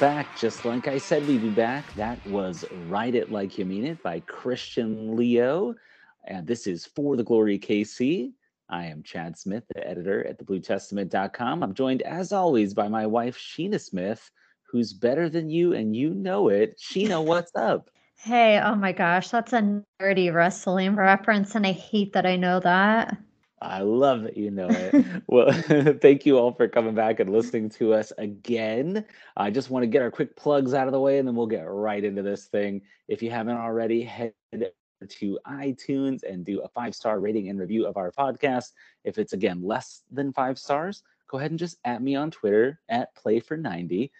back. Just like I said, we'd be back. That was Write It Like You Mean It by Christian Leo. And this is For the Glory KC. I am Chad Smith, the editor at thebluetestament.com. I'm joined, as always, by my wife, Sheena Smith, who's better than you, and you know it. Sheena, what's up? Hey, oh my gosh, that's a nerdy wrestling reference, and I hate that I know that. I love that you know it. well, thank you all for coming back and listening to us again. I just want to get our quick plugs out of the way and then we'll get right into this thing. If you haven't already, head to iTunes and do a five star rating and review of our podcast. If it's again less than five stars, go ahead and just at me on Twitter at play for 90.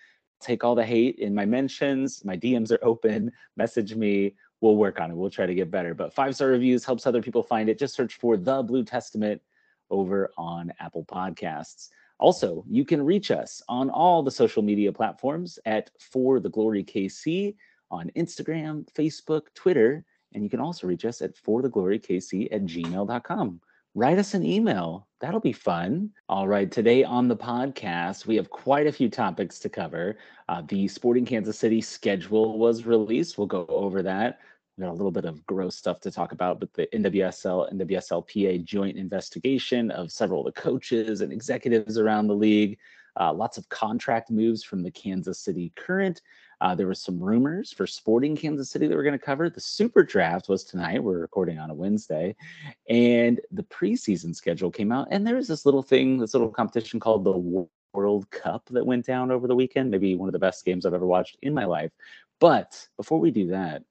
Take all the hate in my mentions. My DMs are open. Message me we'll work on it. We'll try to get better. But five star reviews helps other people find it. Just search for the Blue Testament over on Apple Podcasts. Also, you can reach us on all the social media platforms at For the Glory KC on Instagram, Facebook, Twitter, and you can also reach us at For the Glory KC at gmail.com. Write us an email. That'll be fun. All right, today on the podcast, we have quite a few topics to cover. Uh, the Sporting Kansas City schedule was released. We'll go over that got a little bit of gross stuff to talk about, but the NWSL and WSLPA joint investigation of several of the coaches and executives around the league. Uh, lots of contract moves from the Kansas City Current. Uh, there was some rumors for Sporting Kansas City that we're going to cover. The Super Draft was tonight. We're recording on a Wednesday, and the preseason schedule came out. And there was this little thing, this little competition called the World Cup that went down over the weekend. Maybe one of the best games I've ever watched in my life. But before we do that,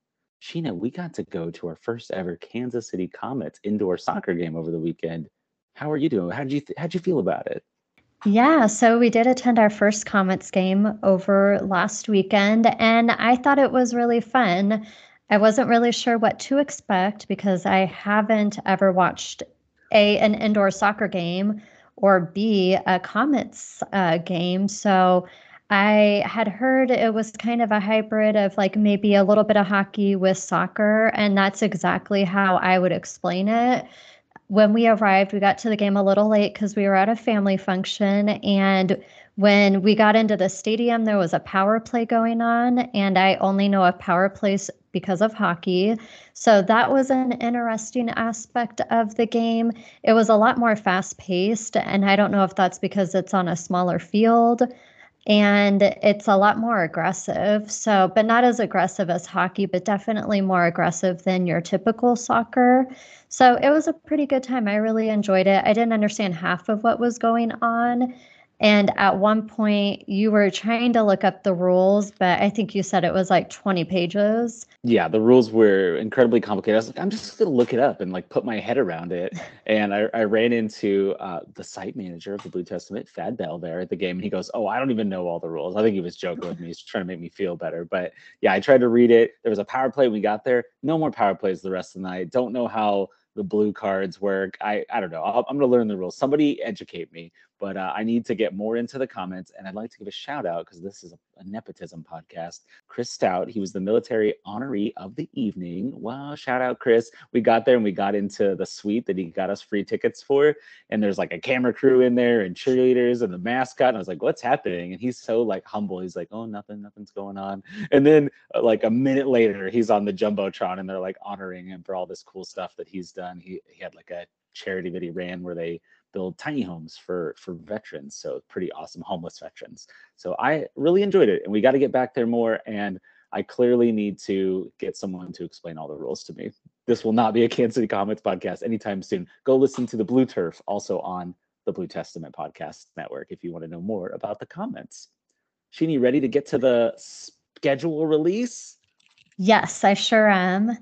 Sheena, we got to go to our first ever Kansas City Comets indoor soccer game over the weekend. How are you doing? How did you th- how'd you feel about it? Yeah, so we did attend our first Comets game over last weekend, and I thought it was really fun. I wasn't really sure what to expect because I haven't ever watched a an indoor soccer game or b a Comets uh, game, so I had heard it was kind of a hybrid of like maybe a little bit of hockey with soccer, and that's exactly how I would explain it. When we arrived, we got to the game a little late because we were at a family function. And when we got into the stadium, there was a power play going on. And I only know of power plays because of hockey. So that was an interesting aspect of the game. It was a lot more fast paced. And I don't know if that's because it's on a smaller field and it's a lot more aggressive. So, but not as aggressive as hockey, but definitely more aggressive than your typical soccer. So, it was a pretty good time. I really enjoyed it. I didn't understand half of what was going on. And at one point, you were trying to look up the rules, but I think you said it was like 20 pages. Yeah, the rules were incredibly complicated. I was like, I'm just going to look it up and like put my head around it. And I, I ran into uh, the site manager of the Blue Testament, Fad Bell, there at the game. And he goes, Oh, I don't even know all the rules. I think he was joking with me. He's trying to make me feel better. But yeah, I tried to read it. There was a power play. We got there. No more power plays the rest of the night. Don't know how the blue cards work. I I don't know. i am going to learn the rules. Somebody educate me. But uh, I need to get more into the Comets, and I'd like to give a shout out because this is a, a, nepotism podcast. Chris Stout, he was the military honoree of the evening. Wow, shout out Chris. We got there and we got into the suite that he got us free tickets for, and there's like a camera crew in there and cheerleaders and the mascot. And I was like, "What's happening?" And he's so like humble. He's like, "Oh, nothing, nothing's going on." And then uh, like a minute later, he's on the jumbotron and they're like honoring him for all this cool stuff that he's done. He he had like a charity that he ran where they build tiny homes for for veterans so pretty awesome homeless veterans. So i really enjoyed it and we got to get back there more and i clearly need to get someone to explain all the rules to me. This will not be a kansas city comets podcast anytime soon. Go listen to the blue turf also on the blue testament podcast network if you want to know more about the Comets Sheena ready to get to the schedule release? Yes i sure am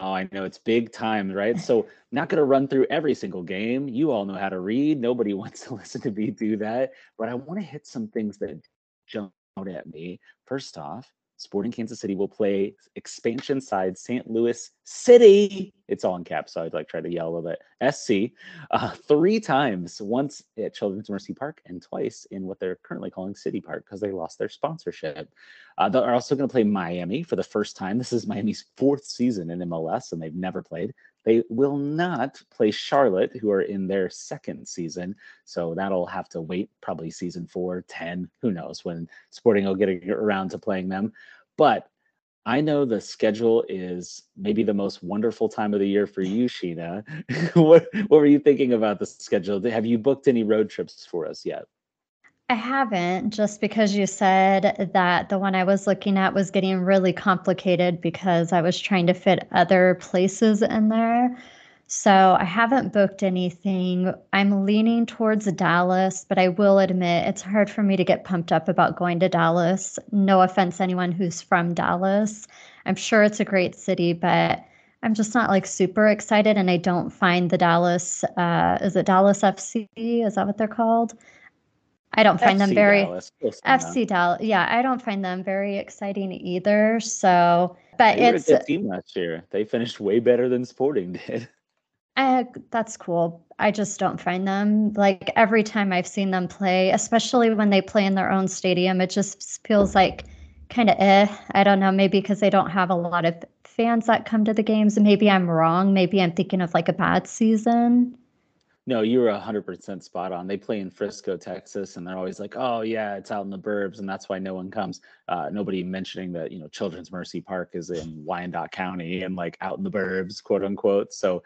Oh, I know it's big time, right? So, not going to run through every single game. You all know how to read. Nobody wants to listen to me do that. But I want to hit some things that jump out at me. First off, Sporting Kansas City will play expansion side St. Louis City. It's all in caps, so I'd like try to yell a little bit. SC uh, three times, once at Children's Mercy Park and twice in what they're currently calling City Park because they lost their sponsorship. Uh, they're also going to play Miami for the first time. This is Miami's fourth season in MLS, and they've never played They will not play Charlotte, who are in their second season. So that'll have to wait probably season four, 10, who knows when Sporting will get around to playing them. But I know the schedule is maybe the most wonderful time of the year for you, Sheena. what, what were you thinking about the schedule? Have you booked any road trips for us yet? I haven't, just because you said that the one I was looking at was getting really complicated because I was trying to fit other places in there. So I haven't booked anything. I'm leaning towards Dallas, but I will admit it's hard for me to get pumped up about going to Dallas. No offense, anyone who's from Dallas. I'm sure it's a great city, but I'm just not like super excited. And I don't find the Dallas, uh, is it Dallas FC? Is that what they're called? I don't find FC them very Dallas. FC Dallas. Yeah, I don't find them very exciting either. So, but they it's a team last year. They finished way better than Sporting did. Uh, that's cool. I just don't find them like every time I've seen them play, especially when they play in their own stadium, it just feels like kind of eh. I don't know, maybe because they don't have a lot of fans that come to the games. Maybe I'm wrong. Maybe I'm thinking of like a bad season. No, you were 100% spot on. They play in Frisco, Texas, and they're always like, oh, yeah, it's out in the burbs, and that's why no one comes. Uh, nobody mentioning that, you know, Children's Mercy Park is in Wyandotte County and like out in the burbs, quote unquote. So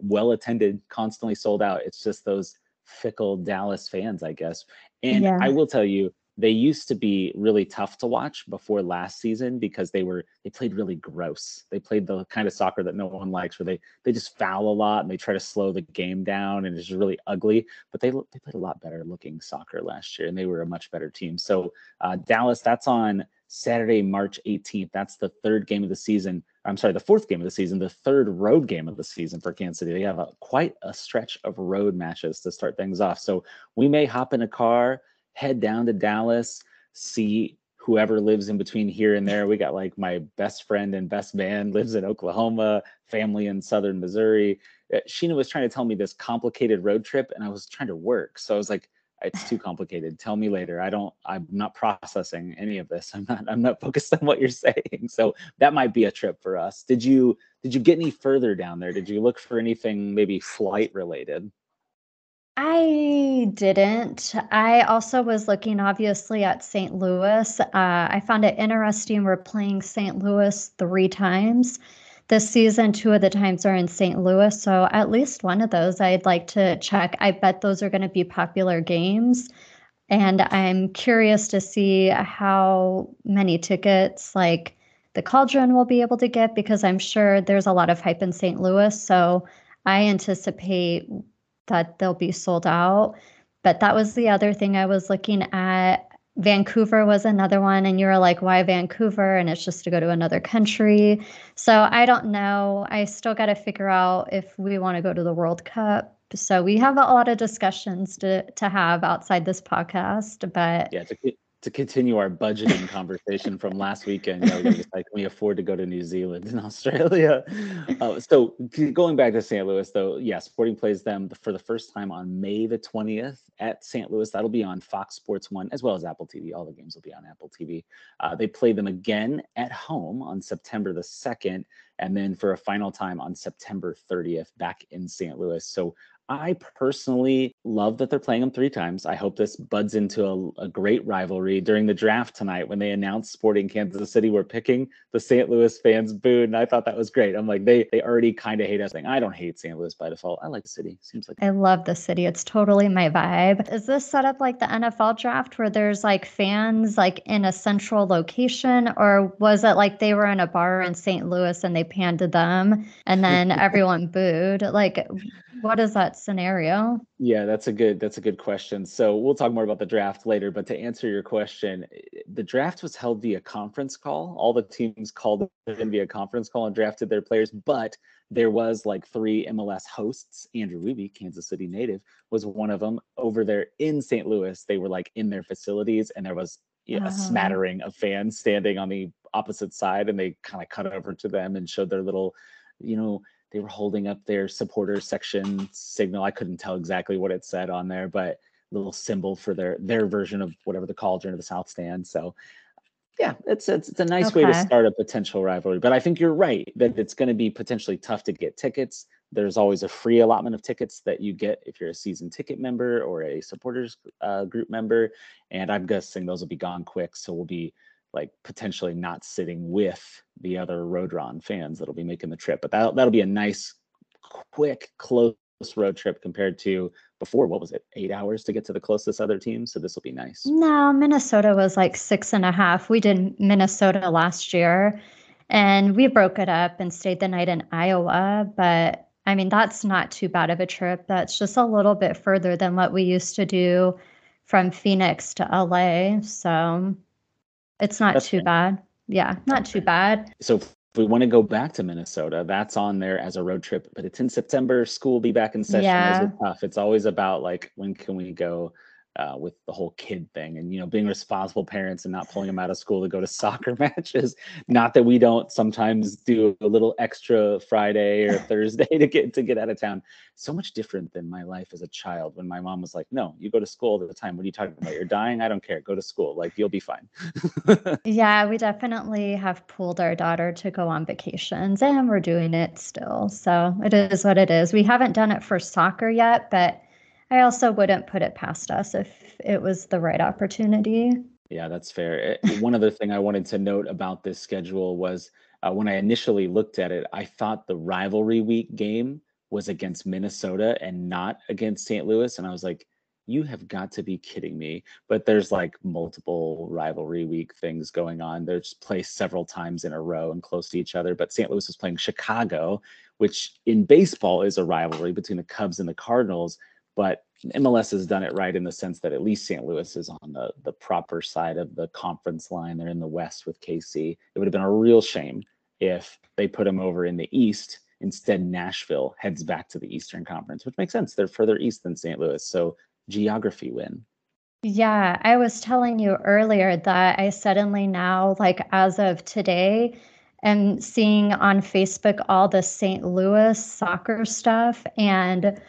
well attended, constantly sold out. It's just those fickle Dallas fans, I guess. And yeah. I will tell you, they used to be really tough to watch before last season because they were they played really gross. They played the kind of soccer that no one likes, where they they just foul a lot and they try to slow the game down, and it's really ugly. But they they played a lot better looking soccer last year, and they were a much better team. So uh, Dallas, that's on Saturday, March 18th. That's the third game of the season. I'm sorry, the fourth game of the season, the third road game of the season for Kansas City. They have a, quite a stretch of road matches to start things off. So we may hop in a car, head down to Dallas, see whoever lives in between here and there. We got like my best friend and best man lives in Oklahoma, family in southern Missouri. Uh, Sheena was trying to tell me this complicated road trip, and I was trying to work. So I was like, it's too complicated. Tell me later. I don't i'm not processing any of this. I'm not i'm not focused on what you're saying. So that might be a trip for us. Did you did you get any further down there? Did you look for anything maybe flight related I didn't. I also was looking obviously at St. Louis. Uh, I found it interesting. We're playing St. Louis three times this season, two of the times are in St. Louis. So at least one of those I'd like to check. I bet those are going to be popular games. And I'm curious to see how many tickets like the Cauldron will be able to get because I'm sure there's a lot of hype in St. Louis. So I anticipate that they'll be sold out. But that was the other thing I was looking at. Vancouver was another one, and you were like, why Vancouver? And it's just to go to another country. So I don't know. I still got to figure out if we want to go to the World Cup. So we have a lot of discussions to to have outside this podcast, but yeah, to to continue our budgeting conversation from last weekend, know, we like, can we afford to go to New Zealand and Australia? Uh, so going back to St. Louis, though, yeah, Sporting plays them for the first time on May the 20th at St. Louis. That'll be on Fox Sports 1 as well as Apple TV. All the games will be on Apple TV. Uh, they play them again at home on September the 2nd, and then for a final time on September 30th back in St. Louis. So I personally love that they're playing them three times. I hope this buds into a, a, great rivalry during the draft tonight when they announced Sporting Kansas City were picking. The St. Louis fans booed, and I thought that was great. I'm like, they they already kind of hate us. I don't hate St. Louis by default. I like the city. Seems like I love the city. It's totally my vibe. Is this set up like the NFL draft where there's like fans like in a central location, or was it like they were in a bar in St. Louis and they panned to them and then everyone booed? Like, what is that scenario? Yeah, that's a good that's a good question. So we'll talk more about the draft later, but to answer your question, the draft was held via conference call. All the teams called in via conference call and drafted their players, but there was like three MLS hosts. Andrew Wiebe, Kansas City native, was one of them over there in St. Louis. They were like in their facilities and there was you know, uh-huh. a smattering of fans standing on the opposite side and they kind of cut over to them and showed their little you know they were holding up their supporter section signal. I couldn't tell exactly what it said on there, but little symbol for their their version of whatever the cauldron of the South stand. So Yeah, it's it's, it's a nice way to start a potential rivalry. But I think you're right that it's going to be potentially tough to get tickets. There's always a free allotment of tickets that you get if you're a season ticket member or a supporters uh, group member, and I'm guessing those will be gone quick. So we'll be like potentially not sitting with the other Cauldron fans that'll be making the trip. But that that'll be a nice, quick, close road trip compared to before. What was it? Eight hours to get to the closest other team. So this will be nice. No, Minnesota was like six and a half. We did Minnesota last year and we broke it up and stayed the night in Iowa. But I mean, that's not too bad of a trip. That's just a little bit further than what we used to do from Phoenix to LA. So it's not That's too bad. Yeah, not too bad. So if we want to go back to Minnesota, that's on there as a road trip, but it's in September. School will be back in session. Yeah. Tough. It's always about like when can we go uh, with the whole kid thing and you know being responsible parents and not pulling them out of school to go to soccer matches. Not that we don't sometimes do a little extra Friday or Thursday to get to get out of town. So much different than my life as a child when my mom was like, "No, you go to school all the time. What are you talking about? You're dying. I don't care. Go to school. Like you'll be fine." Yeah, we definitely have pulled our daughter to go on vacations and we're doing it still. So it is what it is. We haven't done it for soccer yet, but I also wouldn't put it past us if it was the right opportunity. Yeah, that's fair. Eh, One other thing I wanted to note about this schedule was uh, when I initially looked at it, I thought the rivalry week game was against Minnesota and not against St. Louis. And I was like, you have got to be kidding me. But there's like multiple rivalry week things going on. They're just placed several times in a row and close to each other. But St. Louis was playing Chicago, which in baseball is a rivalry between the Cubs and the Cardinals. But MLS has done it right in the sense that at least St. Louis is on the the proper side of the conference line. They're in the West with KC. It would have been a real shame if they put them over in the East. Instead, Nashville heads back to the Eastern Conference, which makes sense. They're further east than St. Louis, so geography win. Yeah, I was telling you earlier that I suddenly now, like as of today, am seeing on Facebook all the St. Louis soccer stuff. And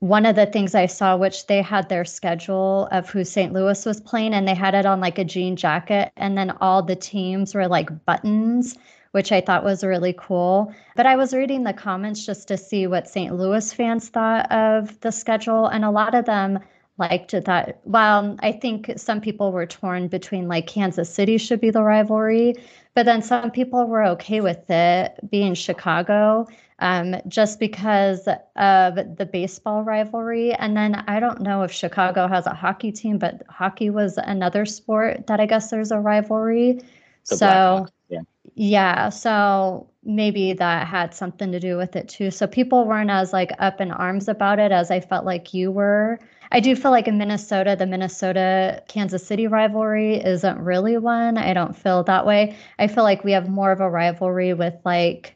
one of the things I saw, which they had their schedule of who St. Louis was playing, and they had it on like a jean jacket, and then all the teams were like buttons, which I thought was really cool. But I was reading the comments just to see what St. Louis fans thought of the schedule, and a lot of them liked that. Well, I think some people were torn between like Kansas City should be the rivalry, but then some people were okay with it being Chicago um, just because of the baseball rivalry. And then I don't know if Chicago has a hockey team, but hockey was another sport that I guess there's a rivalry. The so, yeah. yeah, so maybe that had something to do with it too. So people weren't as like up in arms about it as I felt like you were. I do feel like in Minnesota, the Minnesota Kansas City rivalry isn't really one. I don't feel that way. I feel like we have more of a rivalry with like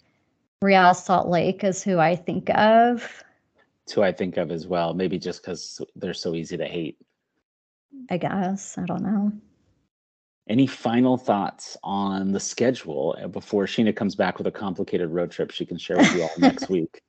Real Salt Lake is who I think of. It's who I think of as well. Maybe just because they're so easy to hate. I guess. I don't know. Any final thoughts on the schedule uh, before Sheena comes back with a complicated road trip she can share with you all next week?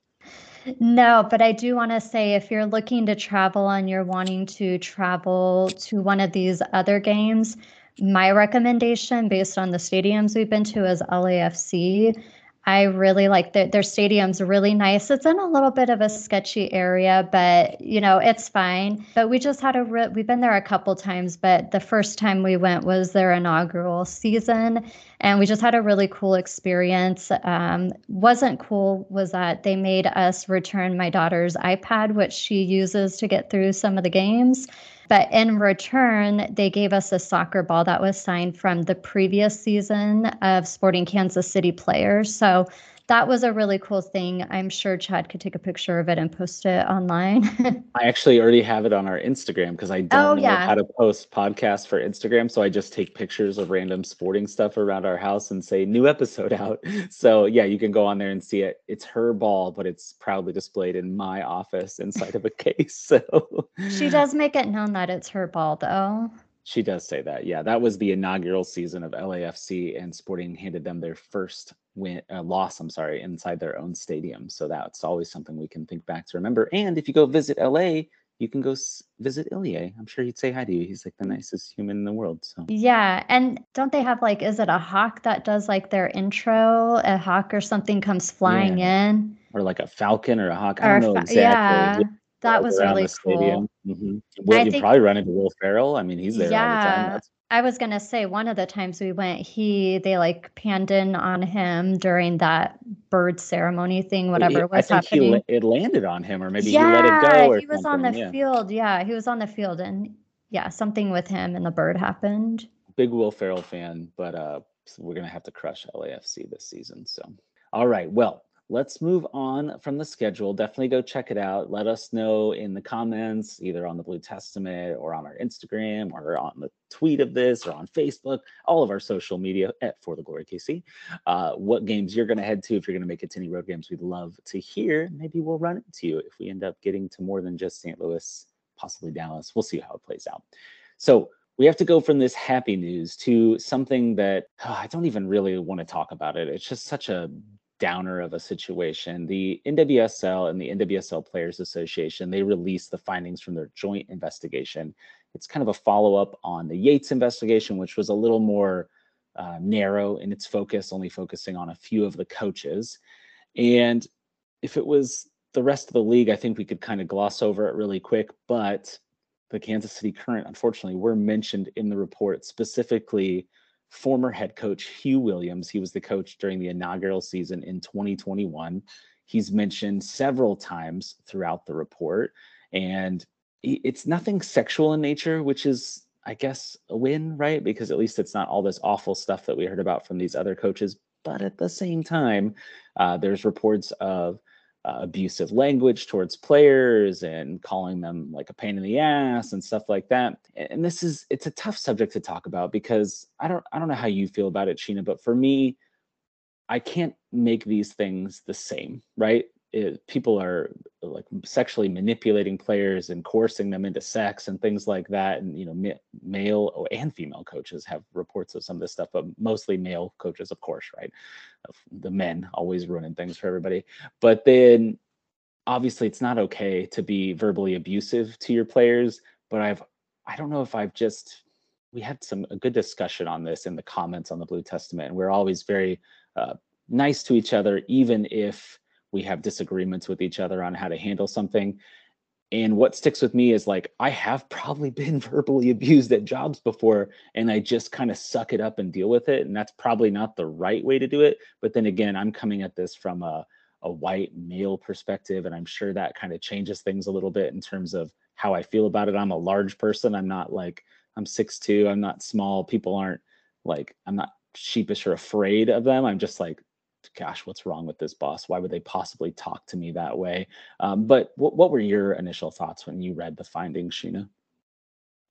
No, but I do want to say if you're looking to travel and you're wanting to travel to one of these other games, my recommendation based on the stadiums we've been to is LAFC. I really like their their stadium's really nice. It's in a little bit of a sketchy area, but you know, it's fine. But we just had a re- we've been there a couple times, but the first time we went was their inaugural season and we just had a really cool experience. Um, wasn't cool was that they made us return my daughter's iPad, which she uses to get through some of the games. But in return, they gave us a soccer ball that was signed from the previous season of Sporting Kansas City players. So that was a really cool thing. I'm sure Chad could take a picture of it and post it online. I actually already have it on our Instagram because I oh, don't Oh, know yeah. how to post podcasts for Instagram. So I just take pictures of random sporting stuff around our house and say new episode out. So yeah, you can go on there and see it. It's her ball, but it's proudly displayed in my office inside of a case. So she does make it known that it's her ball, though. She does say that. Yeah, that was the inaugural season of LAFC, and Sporting handed them their first win uh, loss. I'm sorry, inside their own stadium. So that's always something we can think back to remember. And if you go visit LA, you can go s- visit Ilie. I'm sure he'd say hi to you. He's like the nicest human in the world. So Yeah, and don't they have like, is it a hawk that does like their intro? A hawk or something comes flying in? or like a falcon or a hawk. I Or a don't know fa- exactly. yeah, Yeah, that was really the cool. Mhm. Will I you think- probably run into Will Ferrell? I mean, he's there all the time. Yeah. That's I was gonna say one of the times we went, he they like panned in on him during that bird ceremony thing, whatever I was think he happening. la- it landed on him, or maybe yeah, he let it go. Or he was on the yeah. field. Yeah, he was on the field, and yeah, something with him and the bird happened. big Will Ferrell fan, but uh, we're gonna have to crush LAFC this season. So, all right, well, let's move on from the schedule. Definitely go check it out. Let us know in the comments, either on the Blue Testament or on our Instagram or on the tweet of this or on Facebook, all of our social media at For the Glory KC. Uh, what games you're gonna head to if you're gonna make it to any road games? We'd love to hear. Maybe we'll run into you if we end up getting to more than just St. Louis, possibly Dallas. We'll see how it plays out. So we have to go from this happy news to something that oh, I don't even really want to talk about it. It's just such a downer of a situation. The NWSL and the NWSL Players Association, they released the findings from their joint investigation. It's kind of a follow-up on the Yates investigation, which was a little more uh, narrow in its focus, only focusing on a few of the coaches. And if it was the rest of the league, I think we could kind of gloss over it really quick, but the Kansas City Current, unfortunately, were mentioned in the report, specifically former head coach Huw Williams. He was the coach during the inaugural season in 2021. He's mentioned several times throughout the report, and it's nothing sexual in nature, which is, I guess, a win, right? Because at least it's not all this awful stuff that we heard about from these other coaches. But at the same time, uh, there's reports of uh, abusive language towards players and calling them like a pain in the ass and stuff like that. And this is it's a tough subject to talk about because I don't I don't know how you feel about it, Sheena, but for me, I can't make these things the same, right? It, people are like sexually manipulating players and coercing them into sex and things like that. And you know, ma- male and female coaches have reports of some of this stuff, but mostly male coaches, of course, right? The men always ruining things for everybody. But then, obviously, it's not okay to be verbally abusive to your players. But I've I don't know if I've just we had some a good discussion on this in the comments on the Blue Testament, and we're always very uh, nice to each other, even if we have disagreements with each other on how to handle something. And what sticks with me is like I have probably been verbally abused at jobs before, and I just kind of suck it up and deal with it. And that's probably not the right way to do it. But then again, I'm coming at this from a a white male perspective, and I'm sure that kind of changes things a little bit in terms of how I feel about it. I'm a large person. I'm not like I'm 6'2, I'm not small. People aren't like I'm not sheepish or afraid of them. I'm just like, gosh, what's wrong with this boss? Why would they possibly talk to me that way? Um, but what, what were your initial thoughts when you read the findings, Sheena?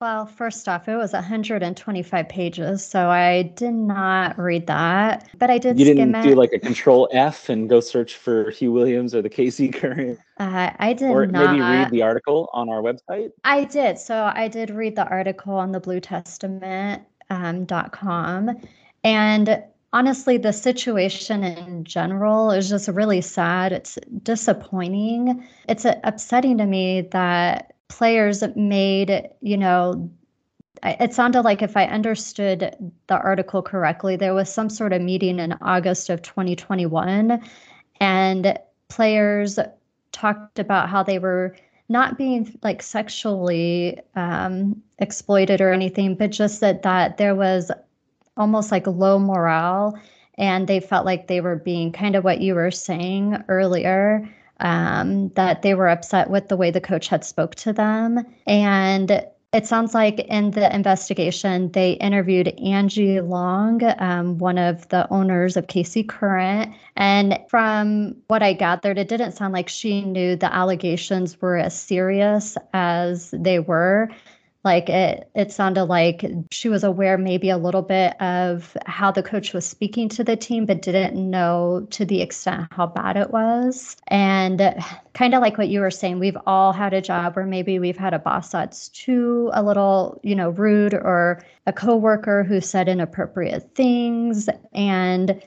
Well, first off, it was 125 pages, so I did not read that, but I did You didn't do like a control F and go search for Huw Williams or the KC Current, uh, I did or not. maybe read the article on our website. I did. So I did read the article on the Blue Testament um, dot com, and honestly, the situation in general is just really sad. It's disappointing. It's uh, upsetting to me that players made, you know, it sounded like if I understood the article correctly, there was some sort of meeting in August of 2021, and players talked about how they were not being like sexually um, exploited or anything, but just that that there was almost like low morale, and they felt like they were being kind of what you were saying earlier. Um, that they were upset with the way the coach had spoke to them, and it sounds like in the investigation they interviewed Angie Long, um, one of the owners of KC Current, and from what I gathered, it didn't sound like she knew the allegations were as serious as they were. Like it, it sounded like she was aware maybe a little bit of how the coach was speaking to the team, but didn't know to the extent how bad it was. And kind of like what you were saying, we've all had a job where maybe we've had a boss that's too a little, you know, rude or a coworker who said inappropriate things. And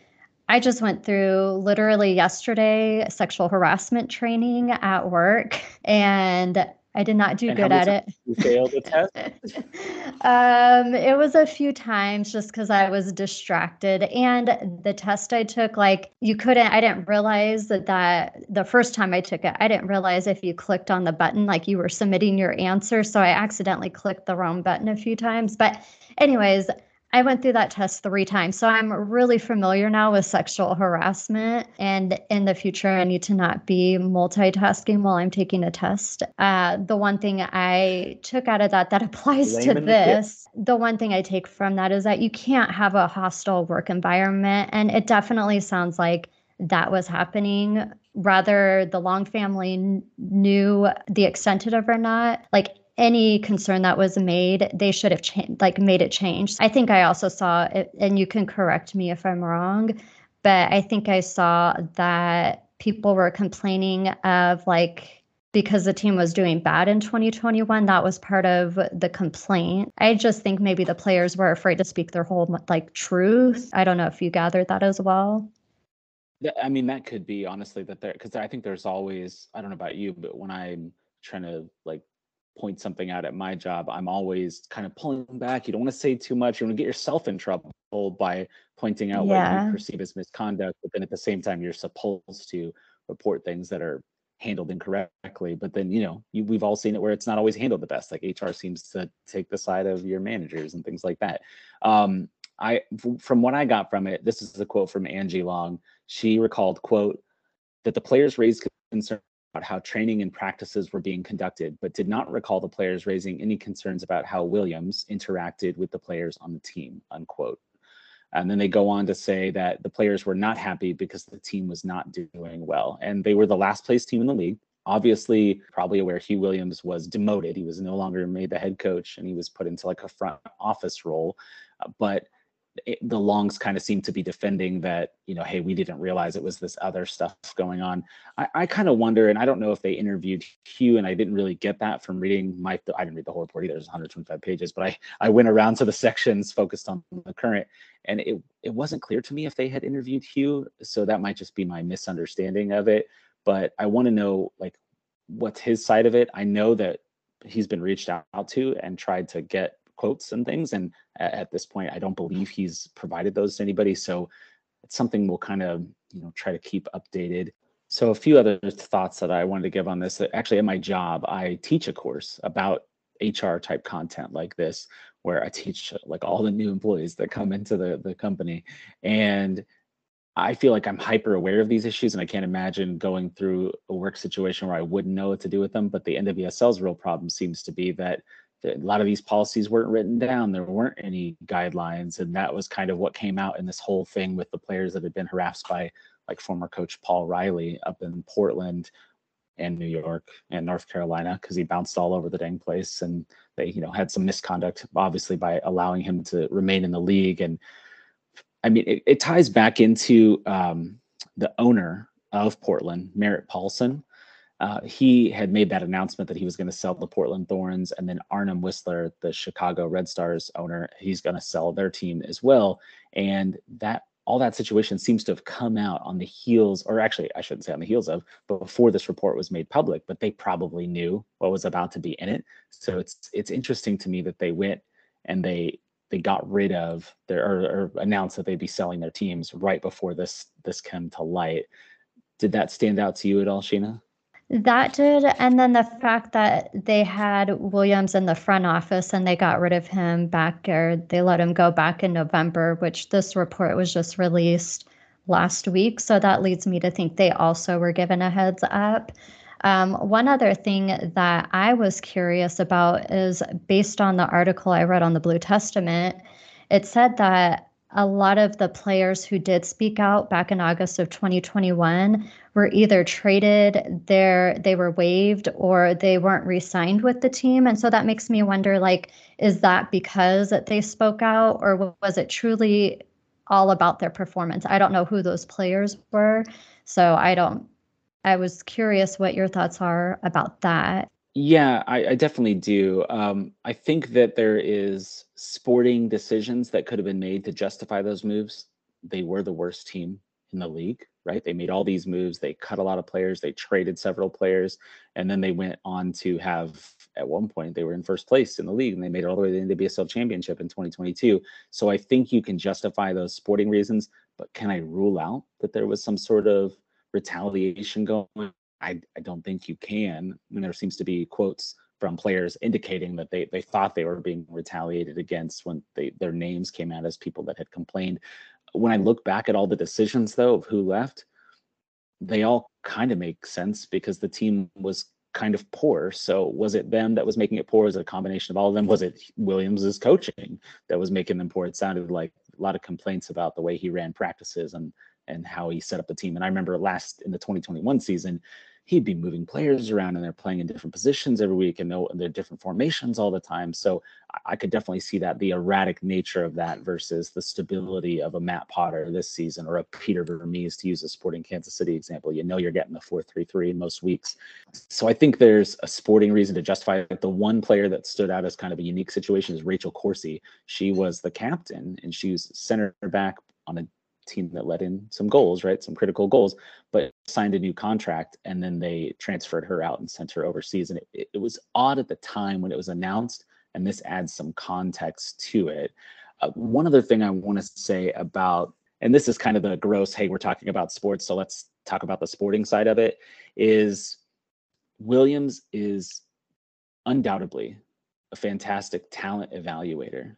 I just went through literally yesterday sexual harassment training at work. And I did not do And good at it. you failed the test? um, it was a few times just because I was distracted. And the test I took, like you couldn't, I didn't realize that that the first time I took it, I didn't realize if you clicked on the button, like you were submitting your answer. So I accidentally clicked the wrong button a few times. But anyways, I went through that test three times. So I'm really familiar now with sexual harassment. And in the future, I need to not be multitasking while I'm taking a test. Uh, the one thing I took out of that that applies to Layman the this, the one thing I take from that is that you can't have a hostile work environment. And it definitely sounds like that was happening. Rather, the Long family kn- knew the extent of it or not. Like any concern that was made, they should have changed, like made it change. I think I also saw it, and you can correct me if I'm wrong, but I think I saw that people were complaining of like because the team was doing bad in 2021 that was part of the complaint. I just think maybe the players were afraid to speak their whole like truth. I don't know if you gathered that as well. I mean, that could be honestly that there, because I think there's always, I don't know about you, but when I'm trying to like point something out at my job, I'm always kind of pulling back. You don't want to say too much. You want to get yourself in trouble by pointing out what you perceive as misconduct, but then at the same time, you're supposed to report things that are handled incorrectly. But then, you know, you, we've all seen it where it's not always handled the best. Like HR seems to take the side of your managers and things like that. Um, I, from what I got from it, this is a quote from Angie Long. She recalled, quote, that the players raised concern about how training and practices were being conducted, but did not recall the players raising any concerns about how Williams interacted with the players on the team, unquote. And then they go on to say that the players were not happy because the team was not doing well. And they were the last place team in the league. Obviously, probably aware Huw Williams was demoted. He was no longer made the head coach and he was put into like a front office role. But it, the longs kind of seem to be defending that you know hey we didn't realize it was this other stuff going on. I, I kind of wonder and i don't know if they interviewed huw and i didn't really get that from reading my i didn't read the whole report either there's 125 pages but i i went around to the sections focused on the current and it it wasn't clear to me if they had interviewed huw so that might just be my misunderstanding of it but i want to know like what's his side of it. I know that he's been reached out to and tried to get quotes and things and at this point i don't believe he's provided those to anybody so it's something we'll kind of you know try to keep updated so a few other thoughts that i wanted to give on this actually at my job i teach a course about hr type content like this where i teach like all the new employees that come into the, the company and I feel like I'm hyper aware of these issues, and I can't imagine going through a work situation where I wouldn't know what to do with them. But the NWSL's real problem seems to be that a lot of these policies weren't written down. There weren't any guidelines, and that was kind of what came out in this whole thing with the players that had been harassed by like former coach Paul Riley up in Portland and New York and North Carolina because he bounced all over the dang place, and they you know had some misconduct, obviously by allowing him to remain in the league and I mean, it, it ties back into um, the owner of Portland, Merritt Paulson. Uh, he had made that announcement that he was going to sell the Portland Thorns, and then Arnim Whisler, the Chicago Red Stars owner, he's going to sell their team as well. And that all that situation seems to have come out on the heels, or actually, I shouldn't say on the heels of, but before this report was made public. But they probably knew what was about to be in it. So it's it's interesting to me that they went and they they got rid of their or, or announced that they'd be selling their teams right before this this came to light. Did that stand out to you at all, Sheena? That did. And then the fact that they had Williams in the front office and they got rid of him back, or they let him go back in November, which this report was just released last week. So that leads me to think they also were given a heads up. Um, one other thing that I was curious about is based on the article I read on the Blue Testament, it said that a lot of the players who did speak out back in August of 2021 were either traded, there they were waived, or they weren't re-signed with the team. And so that makes me wonder, like, is that because they spoke out, or was it truly all about their performance? I don't know who those players were, so I don't. I was curious what your thoughts are about that. Yeah, I, I definitely do. Um, I think that there is sporting decisions that could have been made to justify those moves. They were the worst team in the league, right? They made all these moves, they cut a lot of players, they traded several players, and then they went on to have at one point they were in first place in the league and they made it all the way to the NWSL championship in 2022. So I think you can justify those sporting reasons, but can I rule out that there was some sort of retaliation going? I, I don't think you can. Mean, there seems to be quotes from players indicating that they they thought they were being retaliated against when they their names came out as people that had complained. When I look back at all the decisions though of who left, they all kind of make sense because the team was kind of poor. So was it them that was making it poor? Was it a combination of all of them? Was it Williams's coaching that was making them poor? It sounded like a lot of complaints about the way he ran practices and and how he set up the team. And I remember last in the 2021 season, he'd be moving players around and they're playing in different positions every week and they're different formations all the time. So I could definitely see that the erratic nature of that versus the stability of a Matt Potter this season or a Peter Vermes to use a Sporting Kansas City example. You know you're getting the 4-3-3 in most weeks. So I think there's a sporting reason to justify it. The one player that stood out as kind of a unique situation is Rachel Corsie. She was the captain and she was center back on a team that let in some goals, right? Some critical goals, but signed a new contract and then they transferred her out and sent her overseas. And it, it was odd at the time when it was announced, and this adds some context to it. Uh, one other thing I want to say about, and this is kind of the gross, hey, we're talking about sports, so let's talk about the sporting side of it, is Williams is undoubtedly a fantastic talent evaluator.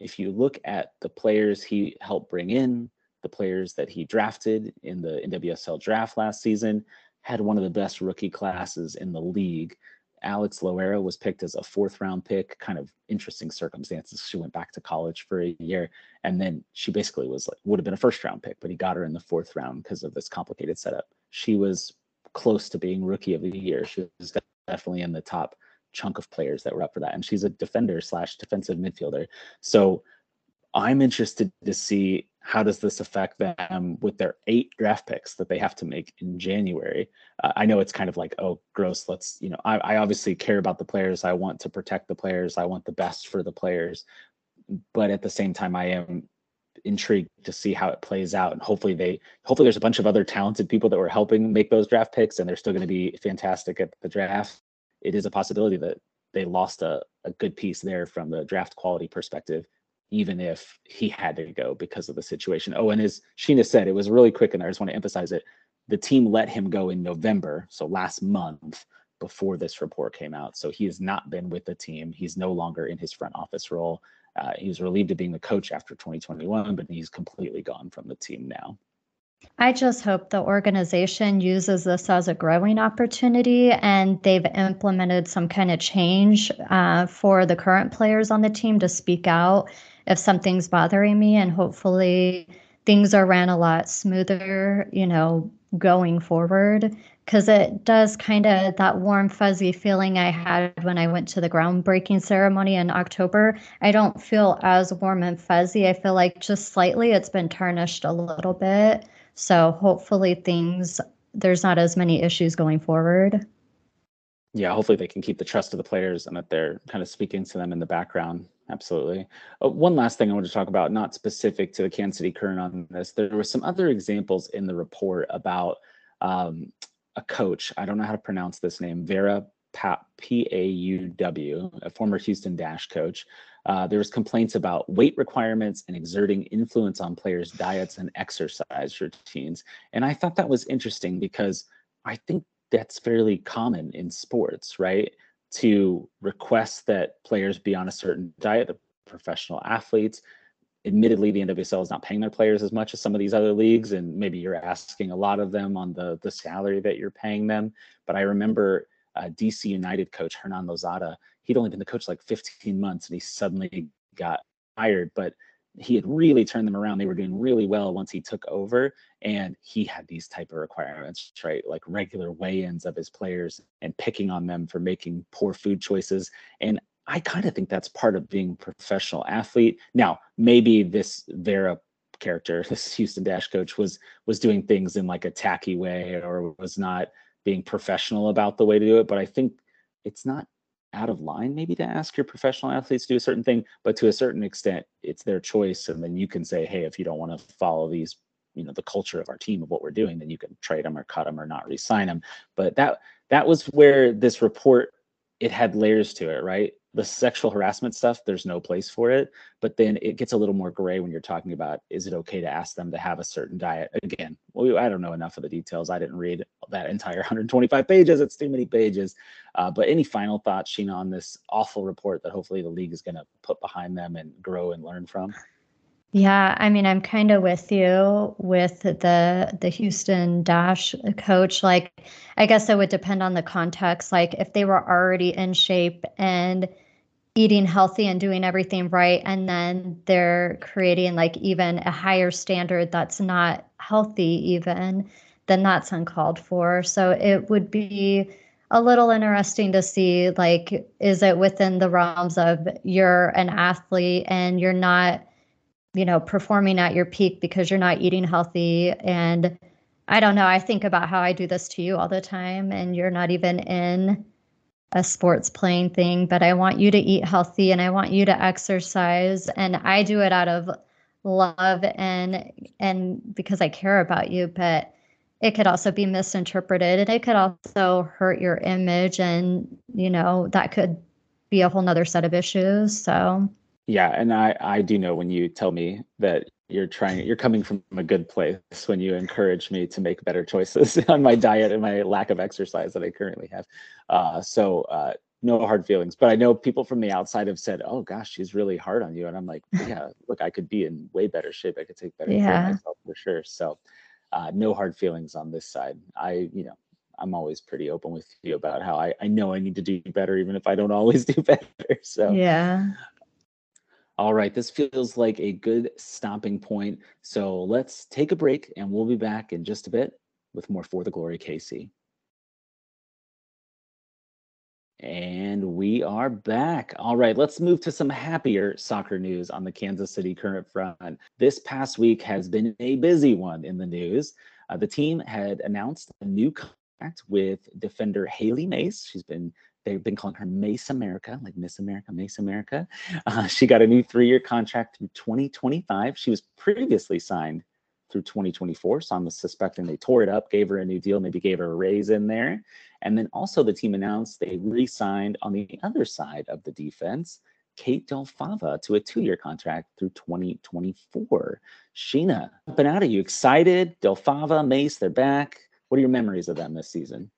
If you look at the players he helped bring in, the players that he drafted in the NWSL draft last season, had one of the best rookie classes in the league. Alex Loera was picked as a fourth round pick, kind of interesting circumstances. She went back to college for a year and then she basically was like, would have been a first round pick, but he got her in the fourth round because of this complicated setup. She was close to being rookie of the year. She was definitely in the top chunk of players that were up for that. And she's a defender slash defensive midfielder. So I'm interested to see how does this affect them with their eight draft picks that they have to make in January. Uh, I know it's kind of like, oh, gross. Let's, you know, I, I obviously care about the players. I want to protect the players. I want the best for the players. But at the same time, I am intrigued to see how it plays out. And hopefully they, hopefully there's a bunch of other talented people that were helping make those draft picks and they're still going to be fantastic at the draft. It is a possibility that they lost a, a good piece there from the draft quality perspective even if he had to go because of the situation. Oh, and as Sheena said, it was really quick, and I just want to emphasize it. The team let him go in November, so last month before this report came out. So he has not been with the team. He's no longer in his front office role. Uh, he was relieved of being the coach after 2021, but he's completely gone from the team now. I just hope the organization uses this as a growing opportunity and they've implemented some kind of change uh, for the current players on the team to speak out if something's bothering me and hopefully things are ran a lot smoother, you know, going forward. Because it does kind of that warm, fuzzy feeling I had when I went to the groundbreaking ceremony in October. I don't feel as warm and fuzzy. I feel like just slightly it's been tarnished a little bit. So hopefully things, there's not as many issues going forward. Yeah, hopefully they can keep the trust of the players and that they're kind of speaking to them in the background absolutely. Uh, one last thing I want to talk about, not specific to the Kansas City Current on this. There were some other examples in the report about um, a coach. I don't know how to pronounce this name. Vera P A U W, a former Houston Dash coach. Uh, there was complaints about weight requirements and exerting influence on players' diets and exercise routines. And I thought that was interesting because I think that's fairly common in sports, right? to request that players be on a certain diet, the professional athletes. Admittedly, the NWSL is not paying their players as much as some of these other leagues, and maybe you're asking a lot of them on the the salary that you're paying them. But I remember uh, DC United coach Hernan Losada. He'd only been the coach like 15 months, and he suddenly got hired. But he had really turned them around. They were doing really well once he took over, and he had these type of requirements, right? Like regular weigh-ins of his players and picking on them for making poor food choices. And I kind of think that's part of being a professional athlete. Now, maybe this Vera character, this Houston Dash coach, was was doing things in like a tacky way or was not being professional about the way to do it. But I think it's not out of line maybe to ask your professional athletes to do a certain thing but to a certain extent it's their choice and then you can say hey if you don't want to follow these you know the culture of our team of what we're doing, then you can trade them or cut them or not re-sign them. But that that was where this report it had layers to it, right? The sexual harassment stuff, there's no place for it. But then it gets a little more gray when you're talking about is it okay to ask them to have a certain diet? Again, well, I don't know enough of the details. I didn't read that entire 125 pages. It's too many pages. Uh, but any final thoughts, Sheena, on this awful report that hopefully the league is going to put behind them and grow and learn from? Yeah, I mean, I'm kind of with you with the the Houston Dash coach. Like, I guess it would depend on the context. Like, if they were already in shape and eating healthy and doing everything right, and then they're creating like even a higher standard that's not healthy, even then that's uncalled for. So it would be a little interesting to see like, is it within the realms of you're an athlete and you're not you know, performing at your peak because you're not eating healthy. And I don't know, I think about how I do this to you all the time, and you're not even in a sports playing thing, but I want you to eat healthy and I want you to exercise. And I do it out of love and and because I care about you, but it could also be misinterpreted and it could also hurt your image and you know that could be a whole nother set of issues so yeah, and I I do know when you tell me that you're trying you're coming from a good place when you encourage me to make better choices on my diet and my lack of exercise that I currently have. Uh, so uh, no hard feelings, but I know people from the outside have said, "Oh gosh, she's really hard on you," and I'm like, "Yeah, look, I could be in way better shape. I could take better yeah. care of myself for sure." So uh, no hard feelings on this side. I you know I'm always pretty open with you about how I, I know I need to do better, even if I don't always do better. So yeah, all right, this feels like a good stopping point. So let's take a break and we'll be back in just a bit with more For the Glory KC. And we are back. All right, let's move to some happier soccer news on the Kansas City Current front. This past week has been a busy one in the news. Uh, the team had announced a new contract with defender Haley Mace. She's been they've been calling her Mace America, like Miss America, Mace America. Uh, she got a new three-year contract through 2025. She was previously signed through 2024, so I'm suspecting they tore it up, gave her a new deal, maybe gave her a raise in there. And then also the team announced they re-signed on the other side of the defense, Kate Del Fava to a two-year contract through 2024. Sheena, jumping out, are you excited? Del Fava, Mace, they're back. What are your memories of them this season?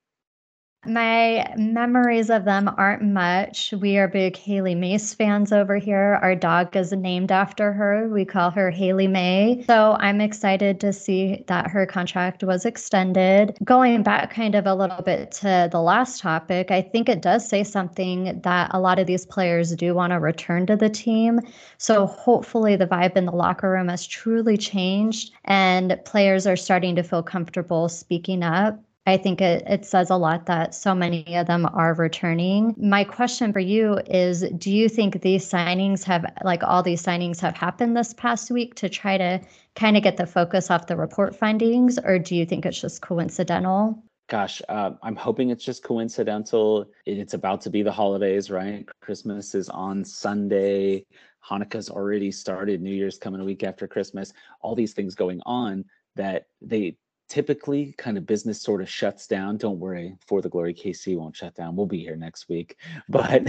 My memories of them aren't much. We are big Haley Mace fans over here. Our dog is named after her. We call her Haley May. So I'm excited to see that her contract was extended. Going back kind of a little bit to the last topic, I think it does say something that a lot of these players do want to return to the team. So hopefully the vibe in the locker room has truly changed and players are starting to feel comfortable speaking up. I think it, it says a lot that so many of them are returning. My question for you is Do you think these signings have, like all these signings have happened this past week to try to kind of get the focus off the report findings, or do you think it's just coincidental? Gosh, uh, I'm hoping it's just coincidental. It's about to be the holidays, right? Christmas is on Sunday. Hanukkah's already started. New Year's coming a week after Christmas. All these things going on that they typically kind of business sort of shuts down don't worry for the glory kc won't shut down we'll be here next week but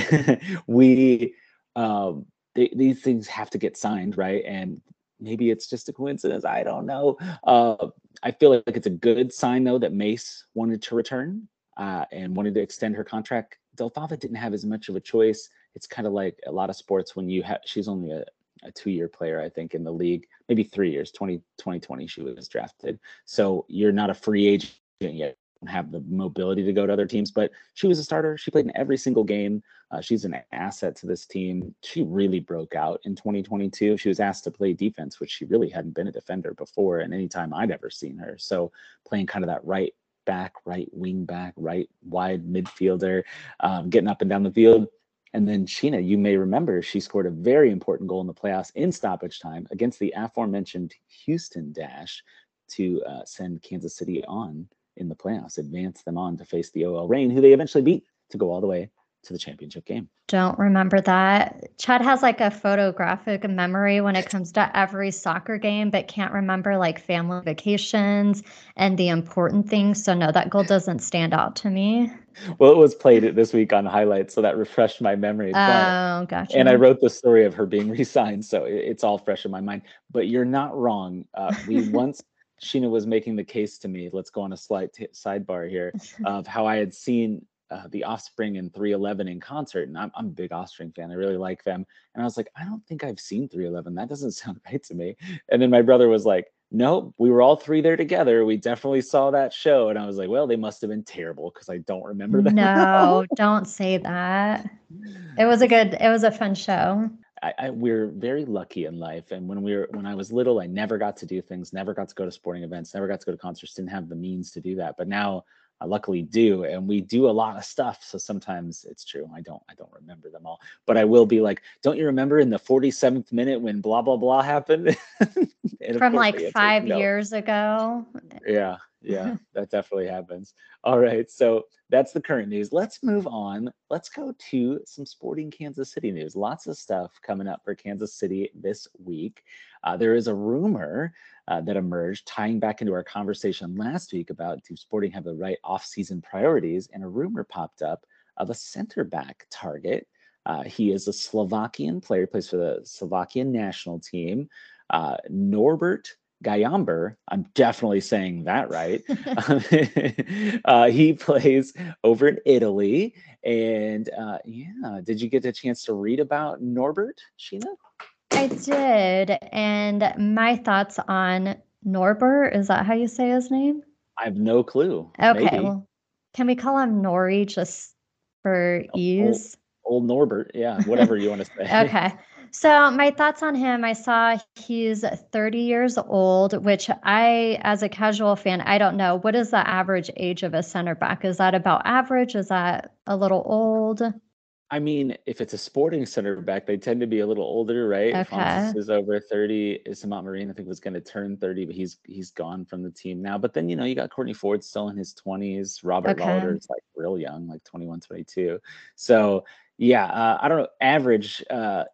we um they, these things have to get signed right and maybe it's just a coincidence i don't know uh i feel like it's a good sign though that mace wanted to return uh and wanted to extend her contract. Del Fava didn't have as much of a choice it's kind of like a lot of sports when you have she's only a, a two-year player, I think, in the league, maybe three years. 20, 2020, she was drafted. So you're not a free agent yet. Have the mobility to go to other teams, but she was a starter. She played in every single game. Uh, she's an asset to this team. She really broke out in 2022. She was asked to play defense, which she really hadn't been a defender before, and any time I'd ever seen her. So playing kind of that right back, right wing back, right wide midfielder, um, getting up and down the field and then Sheena, you may remember she scored a very important goal in the playoffs in stoppage time against the aforementioned Houston Dash to uh, send Kansas City on in the playoffs, advance them on to face the OL Reign, who they eventually beat to go all the way to the championship game. Don't remember that. Chad has like a photographic memory when it comes to every soccer game, but can't remember like family vacations and the important things. So, no, that goal doesn't stand out to me. Well, it was played this week on highlights, so that refreshed my memory. Oh, gotcha. And I wrote the story of her being re-signed, so it's all fresh in my mind. But you're not wrong. Uh, we once Sheena was making the case to me. Let's go on a slight t- sidebar here of how I had seen uh, the Offspring and 311 in concert, and I'm, I'm a big Offspring fan. I really like them, and I was like, I don't think I've seen 311. That doesn't sound right to me. And then my brother was like, No, we were all three there together. We definitely saw that show, and I was like, Well, they must have been terrible because I don't remember that. No, don't say that. It was a good. It was a fun show. I, I, we're very lucky in life. And when we were when I was little, I never got to do things, never got to go to sporting events, never got to go to concerts, didn't have the means to do that. But now I luckily do, and we do a lot of stuff. So sometimes it's true. I don't I don't remember them all. But I will be like, don't you remember in the 47th minute when blah blah blah happened? From like five no. years ago. Yeah yeah, that definitely happens. All right, so that's the current news. Let's move on. Let's go to some sporting Kansas City news. Lots of stuff coming up for Kansas City this week. Uh, there is a rumor uh, that emerged tying back into our conversation last week about do Sporting have the right offseason priorities, and a rumor popped up of a center back target. Uh, he is a Slovakian player, plays for the Slovakian national team. Uh, Norbert Gyomber, I'm definitely saying that right. uh, he plays over in Italy. And uh, yeah, did you get a chance to read about Norbert, Sheena? I did. And my thoughts on Norbert, is that how you say his name? I have no clue. Okay. Well, can we call him Nori just for ease? Old, old Norbert. Yeah, whatever you want to say. okay. So, my thoughts on him I saw he's 30 years old, which I, as a casual fan, I don't know. What is the average age of a center back? Is that about average? Is that a little old? I mean, if it's a sporting center back, they tend to be a little older, right? Okay. Francis is over 30. Isimat-Mirin, I think, was going to turn 30, but he's he's gone from the team now. But then, you know, you got Kortne Ford still in his 20s. Robert okay. is like real young, like 21, 22. So, yeah, uh, I don't know. Average uh,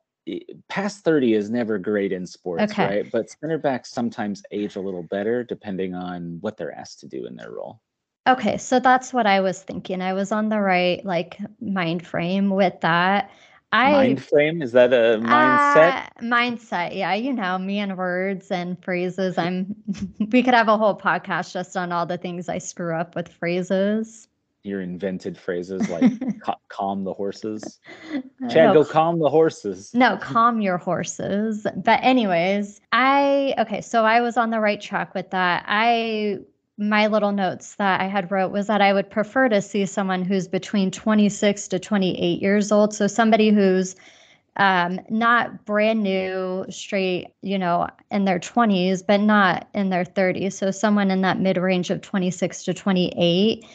past 30 is never great in sports, okay. right? But center backs sometimes age a little better depending on what they're asked to do in their role. Okay, so that's what I was thinking. I was on the right like mind frame with that. I mind frame is that a mindset? Uh, mindset, yeah. You know me and words and phrases. I'm. we could have a whole podcast just on all the things I screw up with phrases your invented phrases like calm the horses. Chad, no, go calm the horses. No, calm your horses. But anyways, I okay, so I was on the right track with that. I my little notes that I had wrote was that I would prefer to see someone who's between 26 to 28 years old. So somebody who's um, not brand new, straight, you know, in their 20s, but not in their 30s. So someone in that mid range of 26 to 28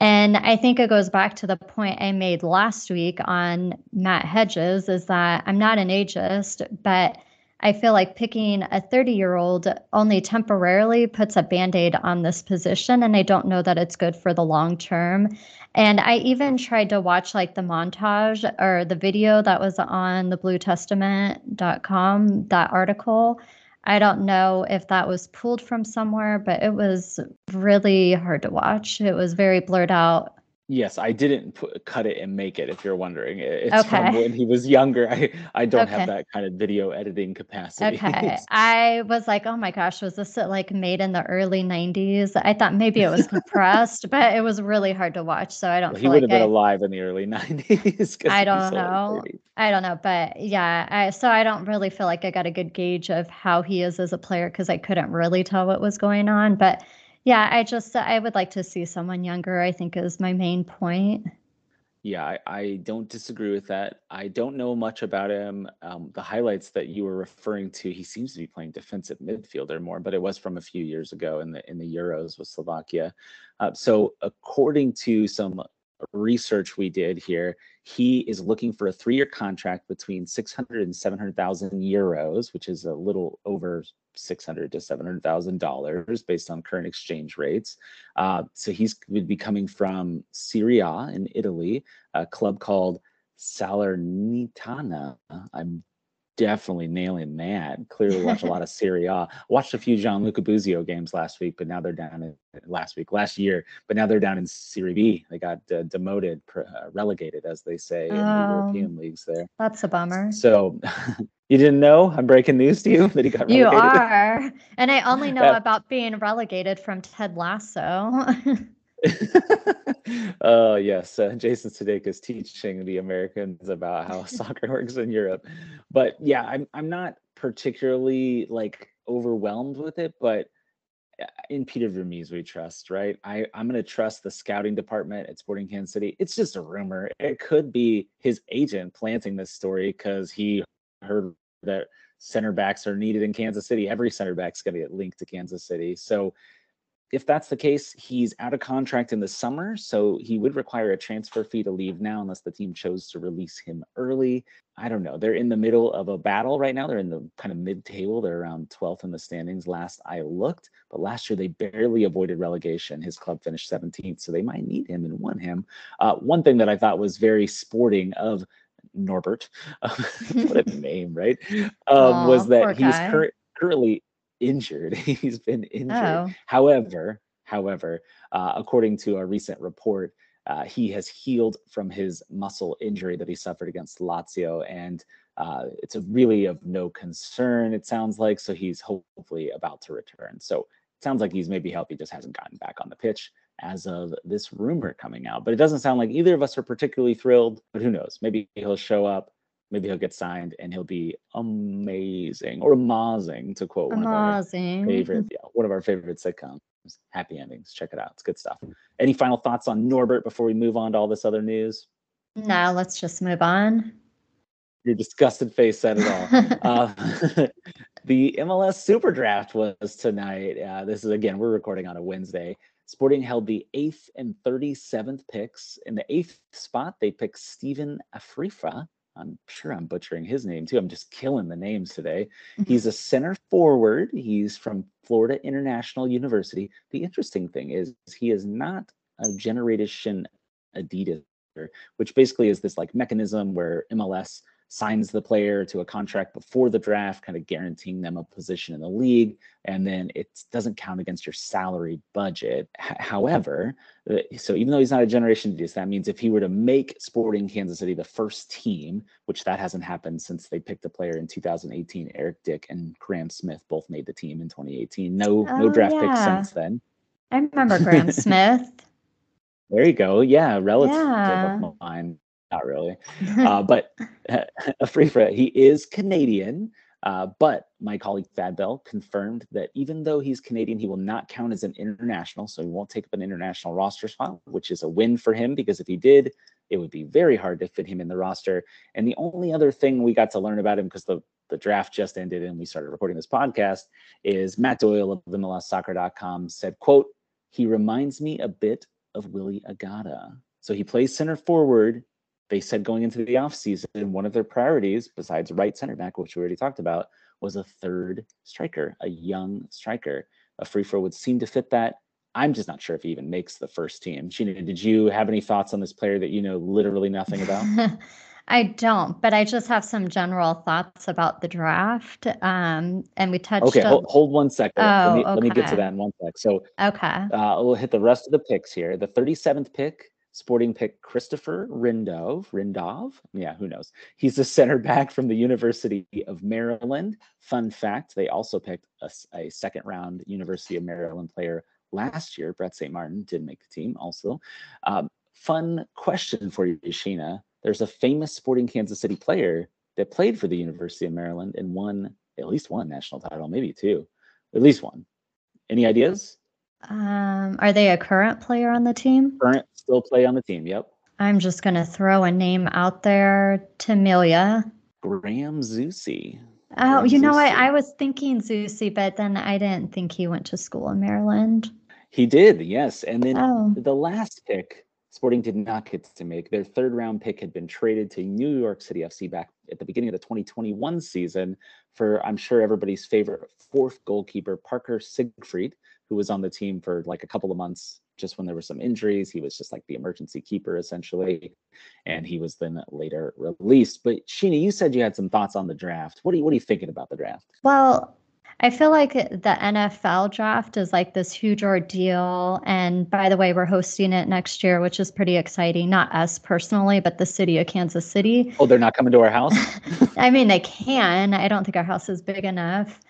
and I think it goes back to the point I made last week on Matt Hedges is that I'm not an ageist, but I feel like picking a 30 year old only temporarily puts a band aid on this position. And I don't know that it's good for the long term. And I even tried to watch like the montage or the video that was on the bluetestament.com, that article. I don't know if that was pulled from somewhere, but it was really hard to watch. It was very blurred out. Yes, I didn't put, cut it and make it. If you're wondering, it's okay. from when he was younger. I I don't okay. have that kind of video editing capacity. Okay, I was like, oh my gosh, was this like made in the early '90s? I thought maybe it was compressed, but it was really hard to watch. So I don't. Well, he would like have been I, alive in the early '90s. I don't know. I don't know, but yeah, I, so I don't really feel like I got a good gauge of how he is as a player because I couldn't really tell what was going on, but yeah, I just I would like to see someone younger. I think is my main point. Yeah, I, I don't disagree with that. I don't know much about him. Um, the highlights that you were referring to, he seems to be playing defensive midfielder more, but it was from a few years ago in the in the Euros with Slovakia. Uh, so, according to some research we did here, he is looking for a three-year contract between 600 and 700,000 euros, which is a little over 600 to 700,000 dollars based on current exchange rates. Uh, so he's would be coming from Serie A in Italy, a club called Salernitana. I'm definitely nailing that. Clearly, watch a lot of Serie A. Watched a few Gianluca Busio games last week, but now they're down in last week, last year, but now they're down in Serie B. They got uh, demoted, uh, relegated, as they say in the European leagues. There, that's a bummer. So. you didn't know? I'm breaking news to you that he got relegated. You are, and I only know about being relegated from Ted Lasso. Oh yes, uh, Jason Sudeikis is teaching the Americans about how soccer works in Europe. But yeah, I'm I'm not particularly like overwhelmed with it, but uh, in Peter Vermes we trust, right? I I'm gonna trust the scouting department at Sporting Kansas City. It's just a rumor. It could be his agent planting this story because he heard that center backs are needed in Kansas City. Every center back's gonna get linked to Kansas City. So if that's the case, he's out of contract in the summer, so he would require a transfer fee to leave now unless the team chose to release him early. I don't know. They're in the middle of a battle right now. They're in the kind of mid table. They're around 12th in the standings last I looked, but last year they barely avoided relegation. His club finished 17th, so they might need him and want him. Uh, one thing that I thought was very sporting of Norbert, what a name, right? Um, Aww, was that he's cur- currently injured. He's been injured. Oh. However, however, uh, according to a recent report, uh, he has healed from his muscle injury that he suffered against Lazio, and uh, it's a really of no concern. It sounds like so he's hopefully about to return. So it sounds like he's maybe healthy, just hasn't gotten back on the pitch as of this rumor coming out. But it doesn't sound like either of us are particularly thrilled. But who knows? Maybe he'll show up maybe he'll get signed and he'll be amazing or amazing to quote one of our favorite yeah, one of our favorite sitcoms. Happy endings. Check it out. It's good stuff. Any final thoughts on norbert before we move on to all this other news? No let's just move on. Your disgusted face said it all. Uh, the mls super draft was tonight. Uh, this is again we're recording on a wednesday. Sporting held the eighth and 37th picks. In the eighth spot, they picked Stephen Afrifa, I'm sure I'm butchering his name too. I'm just killing the names today. Mm-hmm. He's a center forward. He's from Florida International University. The interesting thing is he is not a generation Adidas, which basically is this like mechanism where MLS signs the player to a contract before the draft, kind of guaranteeing them a position in the league. And then it doesn't count against your salary budget. H- however, uh, so even though he's not a generation Adidas, that means if he were to make Sporting Kansas City the first team, which that hasn't happened since they picked a player in 2018, Eric Dick and Graham Smith both made the team in 2018. No, oh, no draft yeah. picks since then. I remember Graham Smith. There you go. Yeah, relative yeah. of mine not really. Uh, but Afrifa, he is Canadian. Uh, but my colleague Thad Bell confirmed that even though he's Canadian, he will not count as an international. So he won't take up an international roster spot, which is a win for him because if he did, it would be very hard to fit him in the roster. And the only other thing we got to learn about him because the, the draft just ended and we started recording this podcast is Matt Doyle of MLSsoccer.com said, quote, he reminds me a bit of Willie Agada. So he plays center forward they said going into the offseason, one of their priorities, besides right center back, which we already talked about, was a third striker, a young striker. Afrifa would seem to fit that. I'm just not sure if he even makes the first team. Sheena, did you have any thoughts on this player that you know literally nothing about? I don't, but I just have some general thoughts about the draft. Um, and we touched. Okay, hold, hold, one second. Oh, let, me, okay. let me get to that in one sec. So, okay, uh, we'll hit the rest of the picks here. The 37th pick Sporting picked Christopher Rindov. Rindov? Yeah, who knows? He's a center back from the University of Maryland. Fun fact they also picked a, a second round University of Maryland player last year. Brett St. Martin did make the team also. Um, fun question for you, Sheena. There's a famous Sporting Kansas City player that played for the University of Maryland and won at least one national title, maybe two, at least one. Any ideas? Um, are they a current player on the team? Current, still play on the team. Yep. I'm just going to throw a name out there Tamilia. Graham Zusi. Oh, Graham you know what? I, I was thinking Zusi, but then I didn't think he went to school in Maryland. He did, yes. And then oh. the last pick, Sporting did not get to make. Their third round pick had been traded to New York City FC back at the beginning of the 2021 season for, I'm sure, everybody's favorite fourth goalkeeper, Parker Siegfried, who was on the team for like a couple of months just when there were some injuries. He was just like the emergency keeper essentially, and he was then later released. But Sheena, you said you had some thoughts on the draft. What are you what are you thinking about the draft? Well, I feel like the NFL draft is like this huge ordeal. And by the way, we're hosting it next year, which is pretty exciting. Not us personally, but the city of Kansas City. Oh, they're not coming to our house? I mean, they can. I don't think our house is big enough.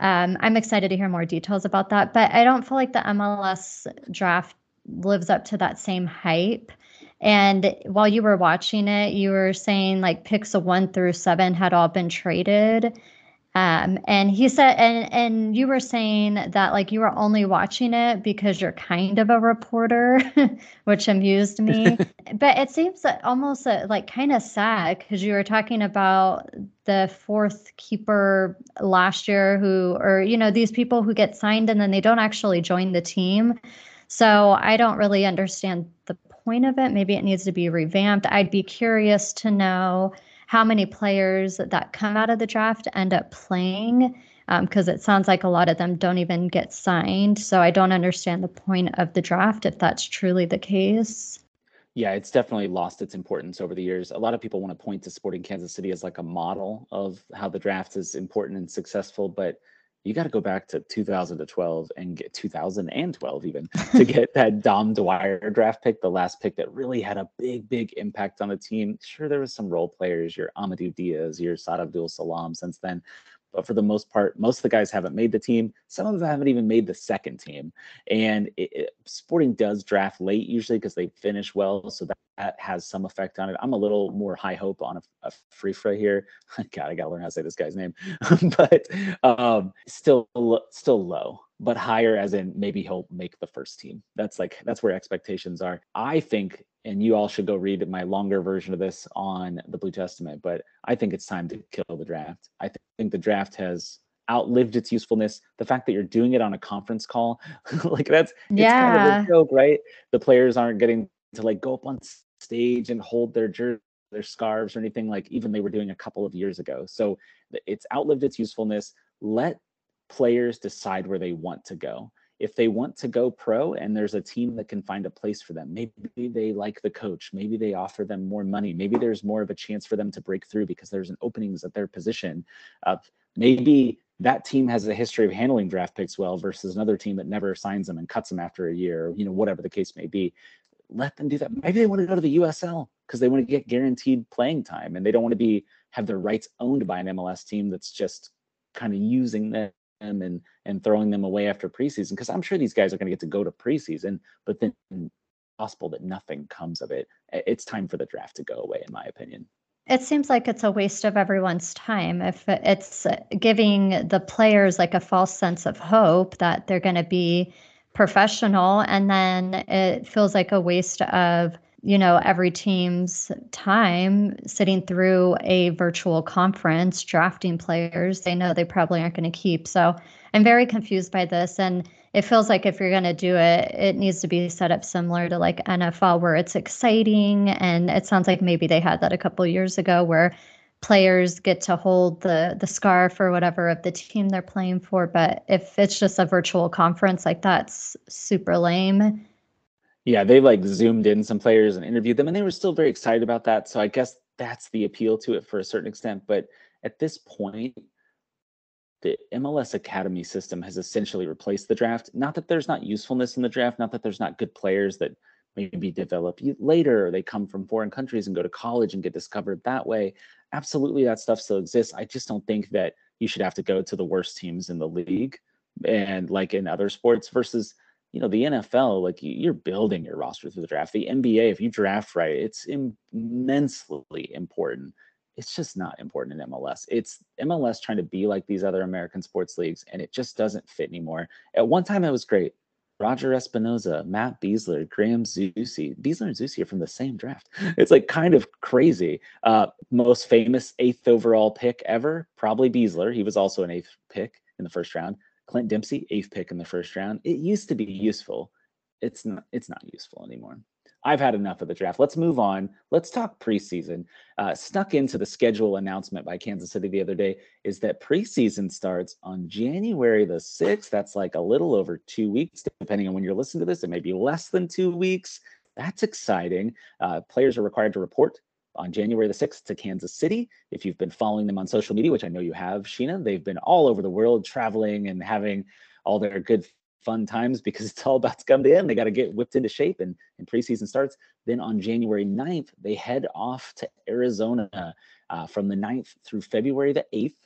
Um, I'm excited to hear more details about that. But I don't feel like the MLS draft lives up to that same hype. And while you were watching it, you were saying like picks of one through seven had all been traded. Um, and he said, and and you were saying that like you were only watching it because you're kind of a reporter, which amused me. but it seems almost uh, like kind of sad because you were talking about the fourth keeper last year, who or you know these people who get signed and then they don't actually join the team. So I don't really understand the point of it. Maybe it needs to be revamped. I'd be curious to know how many players that come out of the draft end up playing because um, it sounds like a lot of them don't even get signed. So I don't understand the point of the draft if that's truly the case. Yeah, it's definitely lost its importance over the years. A lot of people want to point to Sporting Kansas City as like a model of how the draft is important and successful, but you got to go back to 2012 and get 2012 even to get that Dom Dwyer draft pick, the last pick that really had a big, big impact on the team. Sure, there was some role players, your Amadou Diaz, your Saad Abdul Salam since then, but for the most part, most of the guys haven't made the team. Some of them haven't even made the second team. And it, it, Sporting does draft late usually because they finish well, so that, that, has some effect on it. I'm a little more high hope on a, a Frifra here. God, I gotta learn how to say this guy's name, but um, still, still low but higher as in maybe he'll make the first team. That's like that's where expectations are. I think and you all should go read my longer version of this on the Blue Testament, but I think it's time to kill the draft. I th- think the draft has outlived its usefulness. The fact that you're doing it on a conference call, like that's yeah. kind of a joke, right? The players aren't getting to like go up on stage and hold their jersey their scarves or anything like even they were doing a couple of years ago. So it's outlived its usefulness. Let players decide where they want to go. If they want to go pro and there's a team that can find a place for them, maybe they like the coach, maybe they offer them more money, maybe there's more of a chance for them to break through because there's an openings at their position. Uh, maybe that team has a history of handling draft picks well versus another team that never signs them and cuts them after a year, you know, whatever the case may be. Let them do that. Maybe they want to go to the USL because they want to get guaranteed playing time and they don't want to be have their rights owned by an MLS team that's just kind of using them them and and throwing them away after preseason because I'm sure these guys are going to get to go to preseason, but then possible that nothing comes of it. It's time for the draft to go away, in my opinion. It seems like it's a waste of everyone's time if it's uh, giving the players like a false sense of hope that they're going to be professional, and then it feels like a waste of you know, every team's time sitting through a virtual conference, drafting players they know they probably aren't going to keep. So I'm very confused by this. And it feels like if you're going to do it, it needs to be set up similar to like NFL, where it's exciting. And it sounds like maybe they had that a couple years ago where players get to hold the the scarf or whatever of the team they're playing for but if it's just a virtual conference like that's super lame yeah, they like zoomed in some players and interviewed them, and they were still very excited about that. So I guess that's the appeal to it for a certain extent. But at this point, the MLS Academy system has essentially replaced the draft. Not that there's not usefulness in the draft, not that there's not good players that maybe develop later, or they come from foreign countries and go to college and get discovered that way. Absolutely, that stuff still exists. I just don't think that you should have to go to the worst teams in the league and like in other sports versus you know the NFL, like you're building your roster through the draft. The NBA, if you draft right, it's immensely important. It's just not important in MLS. It's MLS trying to be like these other American sports leagues, and it just doesn't fit anymore. At one time, it was great. Roger Espinoza, Matt Besler, Graham Zusi. Besler and Zusi are from the same draft. It's like kind of crazy. Uh, most famous eighth overall pick ever, probably Besler. He was also an eighth pick in the first round. Clint Dempsey, eighth pick in the first round. It used to be useful. It's not. It's not useful anymore. I've had enough of the draft. Let's move on. Let's talk preseason. Uh, snuck into the schedule announcement by Kansas City the other day is that preseason starts on January the 6th. That's like a little over two weeks, depending on when you're listening to this. It may be less than two weeks. That's exciting. Uh, players are required to report on January the 6th to Kansas City. If you've been following them on social media, which I know you have, Sheena, they've been all over the world traveling and having all their good fun times because it's all about to come to end. They got to get whipped into shape and, and preseason starts. Then on January 9th, they head off to Arizona uh, from the 9th through February the 8th.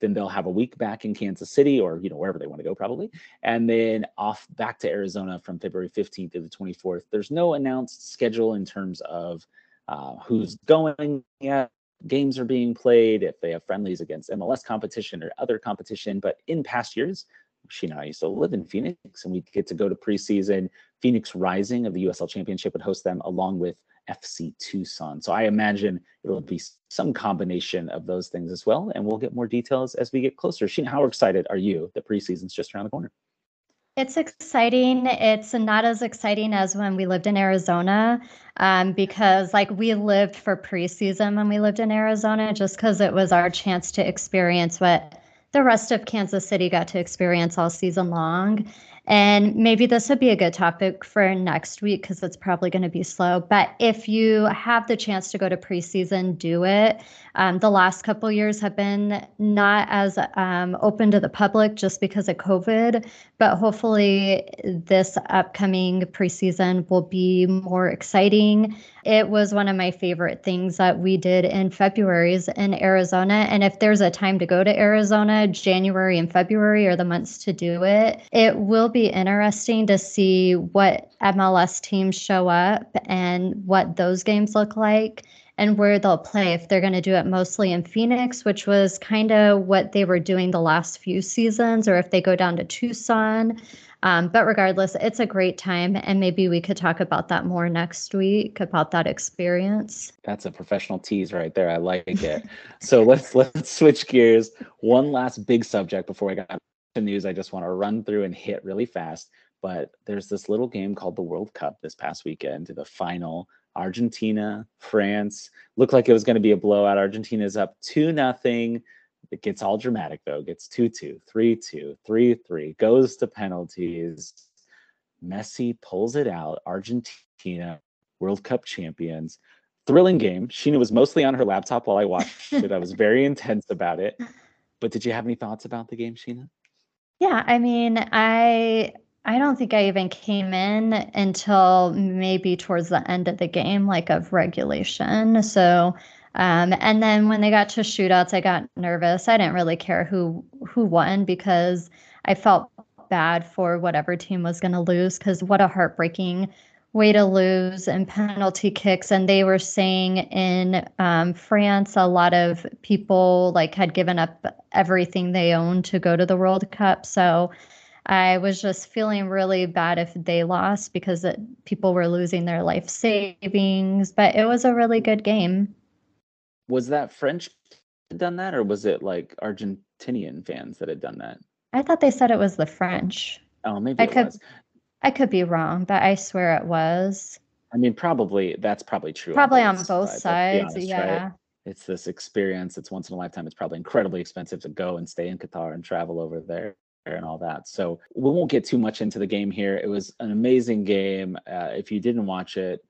Then they'll have a week back in Kansas City or you know wherever they want to go probably, and then off back to Arizona from February 15th to the 24th. There's no announced schedule in terms of uh, who's going yet. Games are being played if they have friendlies against MLS competition or other competition. But in past years, she and I used to live in Phoenix, and we get to go to preseason. Phoenix Rising of the USL Championship would host them along with FC Tucson. So I imagine it'll be some combination of those things as well, and we'll get more details as we get closer. Sheena, how excited are you that preseason's just around the corner? It's exciting. It's not as exciting as when we lived in Arizona um, because, like, we lived for preseason when we lived in Arizona just because it was our chance to experience what the rest of Kansas City got to experience all season long. And maybe this would be a good topic for next week because it's probably going to be slow. But if you have the chance to go to preseason, do it. Um, the last couple years have been not as um, open to the public just because of COVID, but hopefully this upcoming preseason will be more exciting. It was one of my favorite things that we did in February's in Arizona. And if there's a time to go to Arizona, January and February are the months to do it. It will be interesting to see what MLS teams show up and what those games look like and where they'll play if they're going to do it mostly in Phoenix, which was kind of what they were doing the last few seasons, or if they go down to Tucson. Um, but regardless, it's a great time, and maybe we could talk about that more next week about that experience. That's a professional tease right there. I like it. so let's let's switch gears. One last big subject before I got to news. I just want to run through and hit really fast. But there's this little game called the World Cup this past weekend, to the final Argentina, France. Looked like it was going to be a blowout. Argentina's up 2 nothing. It gets all dramatic though. Gets 2-2, 3-2, 3-3, goes to penalties. Messi pulls it out. Argentina, World Cup champions. Thrilling game. Sheena was mostly on her laptop while I watched it. I was very intense about it. But did you have any thoughts about the game, Sheena? Yeah, I mean, I I don't think I even came in until maybe towards the end of the game, like of regulation. So, um, and then when they got to shootouts, I got nervous. I didn't really care who who won because I felt bad for whatever team was going to lose. Because what a heartbreaking way to lose and penalty kicks. And they were saying in um, France, a lot of people like had given up everything they owned to go to the World Cup. So I was just feeling really bad if they lost because it, people were losing their life savings. But it was a really good game. Was that French done that, or was it like Argentinian fans that had done that? I thought they said it was the French. Oh, maybe I could, was. I could be wrong, but I swear it was. I mean, probably that's probably true. Probably on both, on both sides, honest, yeah. Right? It's this experience. It's once in a lifetime. It's probably incredibly expensive to go and stay in Qatar and travel over there and all that. So we won't get too much into the game here. It was an amazing game. Uh, if you didn't watch it,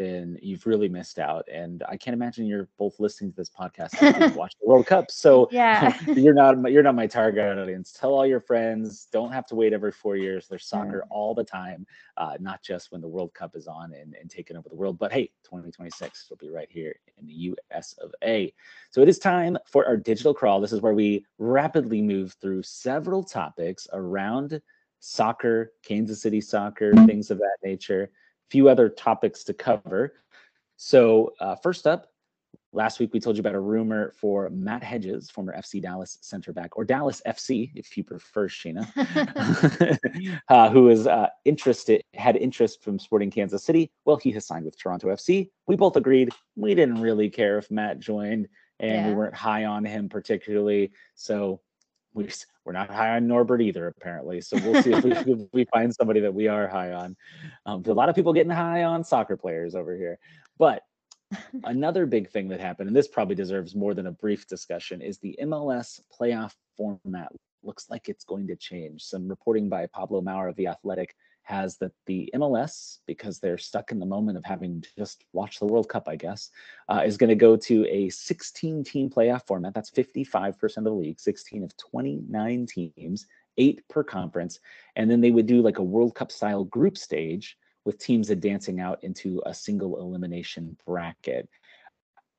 then you've really missed out. And I can't imagine you're both listening to this podcast and watch the World Cup. So yeah, you're not you're not my target audience. Tell all your friends. Don't have to wait every four years. There's soccer yeah. all the time, uh, not just when the World Cup is on and, and taking over the world. But hey, 2026 will be right here in the U.S. of A. So it is time for our digital crawl. This is where we rapidly move through several topics around soccer, Kansas City soccer, things of that nature few other topics to cover. So, uh, first up, last week we told you about a rumor for Matt Hedges, former FC Dallas center back, or Dallas FC, if you prefer, Sheena, uh, who is uh, interested, had interest from Sporting Kansas City. Well, he has signed with Toronto FC. We both agreed we didn't really care if Matt joined, and yeah. we weren't high on him particularly. So, we're, we're not high on Norbert either, apparently. So we'll see if we, if we find somebody that we are high on. Um, a lot of people getting high on soccer players over here. But another big thing that happened, and this probably deserves more than a brief discussion, is the MLS playoff format looks like it's going to change. Some reporting by Pablo Maurer of The Athletic has that the MLS, because they're stuck in the moment of having just watched the World Cup, I guess, uh, is going to go to a 16 team playoff format. That's 55% of the league, 16 of 29 teams, eight per conference. And then they would do like a World Cup style group stage with teams advancing out into a single elimination bracket.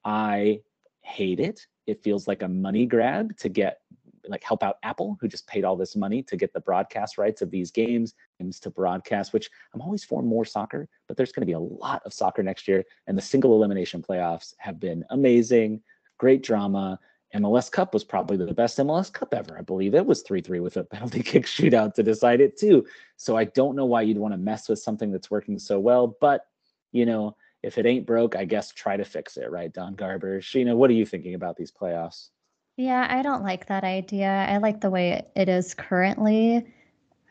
I hate it. It feels like a money grab to get like help out Apple, who just paid all this money to get the broadcast rights of these games, games to broadcast, which I'm always for more soccer, but there's going to be a lot of soccer next year. And the single elimination playoffs have been amazing, great drama. MLS Cup was probably the best MLS Cup ever. I believe it was 3 3 with a penalty kick shootout to decide it, too. So I don't know why you'd want to mess with something that's working so well. But, you know, if it ain't broke, I guess try to fix it, right? Don Garber. Sheena, what are you thinking about these playoffs? Yeah, I don't like that idea. I like the way it is currently.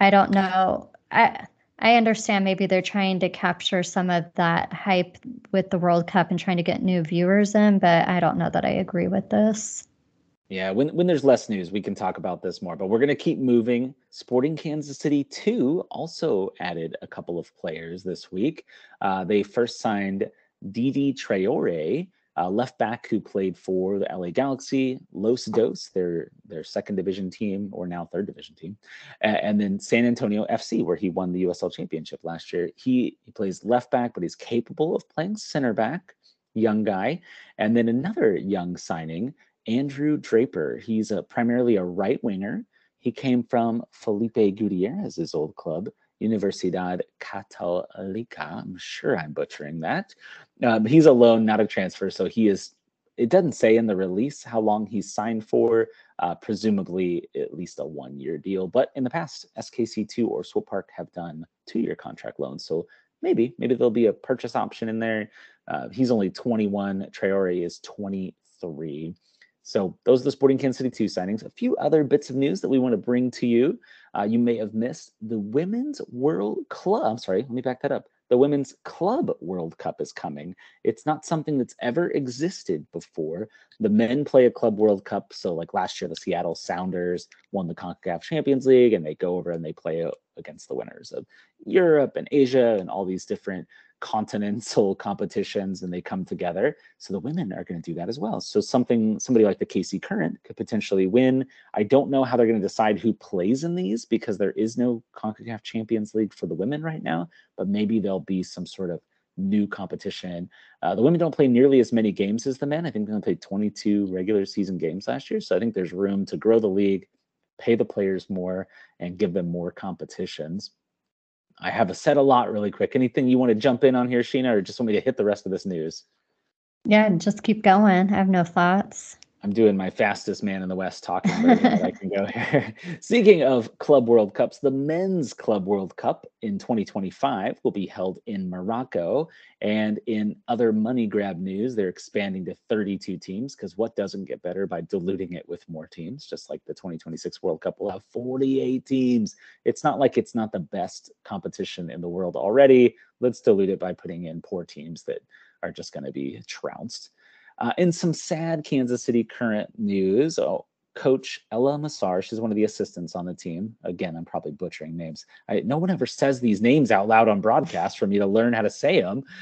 I don't know. I I understand maybe they're trying to capture some of that hype with the World Cup and trying to get new viewers in, but I don't know that I agree with this. Yeah, when when there's less news, we can talk about this more, but we're going to keep moving. Sporting Kansas City 2 also added a couple of players this week. Uh, they first signed Didi Traore, uh, left back who played for the LA Galaxy, Los Dos, their their second division team or now third division team, and, and then San Antonio FC, where he won the USL Championship last year. He he plays left back, but he's capable of playing center back. Young guy, and then another young signing, Andrew Draper. He's a primarily a right winger. He came from Felipe Gutierrez's old club, Universidad Católica. I'm sure I'm butchering that. Um, he's a loan, not a transfer. So he is, it doesn't say in the release how long he's signed for, uh, presumably at least a one year deal. But in the past, SKC2 or Swope Park have done two year contract loans. So maybe, maybe there'll be a purchase option in there. Uh, he's only 21. Traore is 23. So those are the Sporting Kansas City 2 signings. A few other bits of news that we want to bring to you. Uh, you may have missed the Women's World Club. I'm sorry, let me back that up. The Women's Club World Cup is coming. It's not something that's ever existed before. The men play a Club World Cup. So, like last year, the Seattle Sounders won the CONCACAF Champions League, and they go over and they play against the winners of Europe and Asia and all these different continental competitions and they come together. So the women are going to do that as well. So something somebody like the KC Current could potentially win. I don't know how they're going to decide who plays in these because there is no CONCACAF Champions League for the women right now, but maybe there'll be some sort of new competition. Uh, the women don't play nearly as many games as the men. I think they played 22 regular season games last year. So I think there's room to grow the league, pay the players more, and give them more competitions. I have a set a lot really quick. Anything you want to jump in on here, Sheena, or just want me to hit the rest of this news? Yeah, just keep going. I have no thoughts. I'm doing my fastest man in the West talking I can go here. Speaking of Club World Cups, the Men's Club World Cup in 2025 will be held in Morocco. And in other money grab news, they're expanding to 32 teams because what doesn't get better by diluting it with more teams? Just like the 2026 World Cup will have 48 teams. It's not like it's not the best competition in the world already. Let's dilute it by putting in poor teams that are just going to be trounced. Uh, in some sad Kansas City current news, oh, coach Ella Masar, she's one of the assistants on the team. Again, I'm probably butchering names. I, no one ever says these names out loud on broadcast for me to learn how to say them.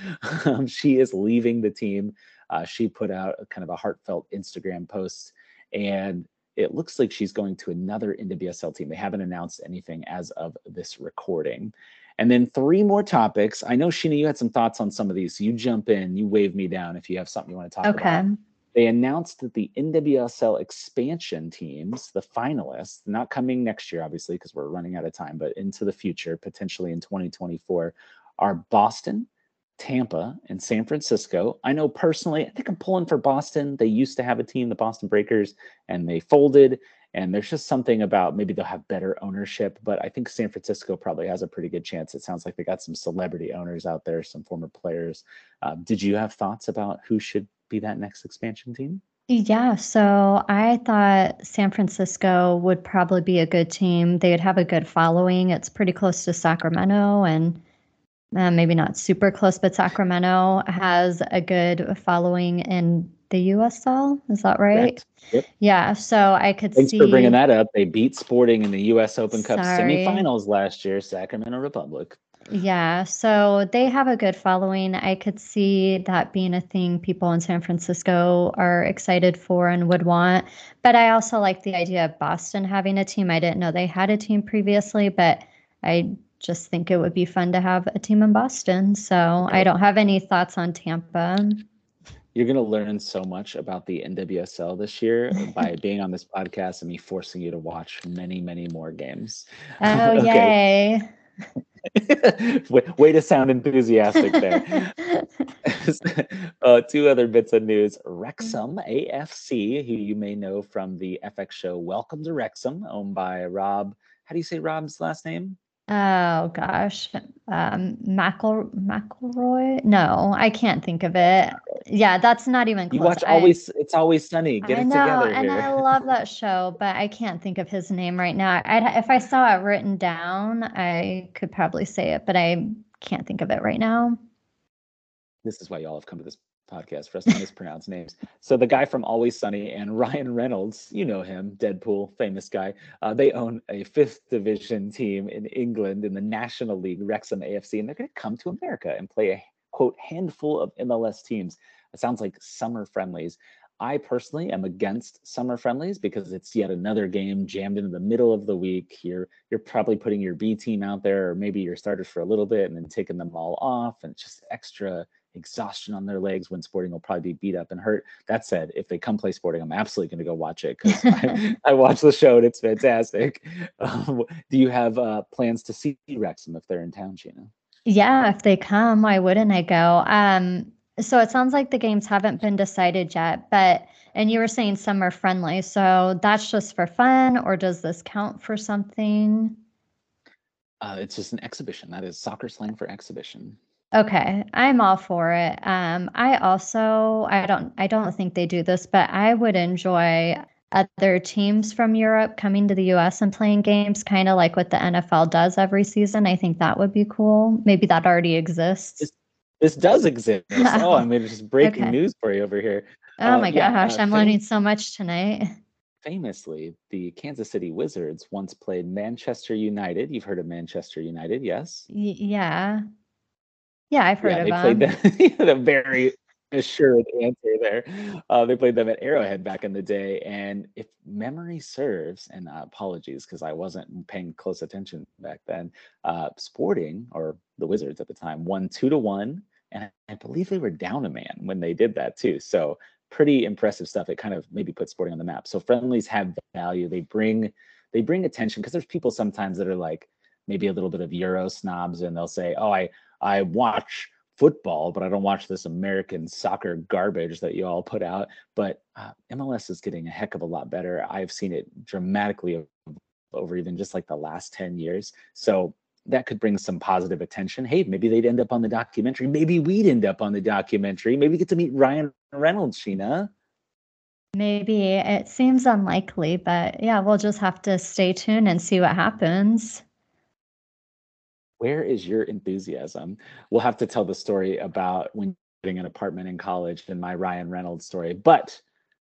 Um, she is leaving the team. Uh, she put out a kind of a heartfelt Instagram post, and it looks like she's going to another NWSL team. They haven't announced anything as of this recording. And then three more topics. I know Sheena, you had some thoughts on some of these. So you jump in, you wave me down if you have something you want to talk okay. about. Okay. They announced that the NWSL expansion teams, the finalists, not coming next year, obviously, because we're running out of time, but into the future, potentially in 2024, are Boston, Tampa, and San Francisco. I know personally, I think I'm pulling for Boston. They used to have a team, the Boston Breakers, and they folded. And there's just something about maybe they'll have better ownership, but I think San Francisco probably has a pretty good chance. It sounds like they got some celebrity owners out there, some former players. Um, did you have thoughts about who should be that next expansion team? Yeah, so I thought San Francisco would probably be a good team. They would have a good following. It's pretty close to Sacramento and uh, maybe not super close, but Sacramento has a good following in the USL. Is that right? Yep. Yeah. So I could Thanks see. for bringing that up. They beat Sporting in the U.S. Open Cup Sorry. semifinals last year, Sacramento Republic. Yeah, so they have a good following. I could see that being a thing people in San Francisco are excited for and would want. But I also like the idea of Boston having a team. I didn't know they had a team previously, but I just think it would be fun to have a team in Boston. So I don't have any thoughts on Tampa. You're going to learn so much about the NWSL this year by being on this podcast and me forcing you to watch many, many more games. Oh, yay. way, way, to sound enthusiastic there. uh, two other bits of news. Wrexham AFC, who you may know from the FX show Welcome to Wrexham, owned by Rob. How do you say Rob's last name? Oh gosh, um, McEl McElroy? No, I can't think of it. Yeah, that's not even. Close. You watch always. I, it's always sunny. Get I it know, together and here. I love that show, but I can't think of his name right now. I'd, if I saw it written down, I could probably say it, but I can't think of it right now. This is why y'all have come to this podcast for us to mispronounce names. So the guy from Always Sunny and Ryan Reynolds, you know him, Deadpool, famous guy. Uh, they own a fifth division team in England in the National League, Wrexham AFC, and they're going to come to America and play a quote handful of MLS teams. It sounds like summer friendlies. I personally am against summer friendlies because it's yet another game jammed into the middle of the week. You're you're probably putting your B team out there, or maybe your starters for a little bit, and then taking them all off, and it's just extra exhaustion on their legs when Sporting will probably be beat up and hurt. That said, if they come play Sporting, I'm absolutely going to go watch it because I, I watch the show and it's fantastic. Um, do you have uh, plans to see Wrexham if they're in town, Sheena? Yeah, if they come, why wouldn't I go? Um, so it sounds like the games haven't been decided yet, but and you were saying summer friendly, so that's just for fun, or does this count for something? Uh, it's just an exhibition. That is soccer slang for exhibition. Okay, I'm all for it. Um, I also I don't I don't think they do this, but I would enjoy other teams from Europe coming to the US and playing games, kind of like what the NFL does every season. I think that would be cool. Maybe that already exists. This does exist. oh, I mean, it's just breaking okay. news for you over here. Oh uh, my yeah, gosh, uh, I'm fam- learning so much tonight. Famously, the Kansas City Wizards once played Manchester United. You've heard of Manchester United, yes? Y- yeah. Yeah, I've heard yeah, of they them. played them. a very assured answer there. Uh, they played them at Arrowhead back in the day, and if memory serves, and uh, apologies because I wasn't paying close attention back then. Uh, Sporting or the Wizards at the time won two to one, and I believe they were down a man when they did that too. So pretty impressive stuff. It kind of maybe put Sporting on the map. So friendlies have value. They bring they bring attention because there's people sometimes that are like maybe a little bit of Euro snobs, and they'll say, "Oh, I I watch football, but I don't watch this American soccer garbage that you all put out. But uh, MLS is getting a heck of a lot better. I've seen it dramatically over even just like the last 10 years. So that could bring some positive attention. Hey, maybe they'd end up on the documentary. Maybe we'd end up on the documentary. Maybe get to meet Ryan Reynolds, Sheena. Maybe it seems unlikely, but yeah, we'll just have to stay tuned and see what happens where is your enthusiasm? We'll have to tell the story about when getting an apartment in college and my Ryan Reynolds story. But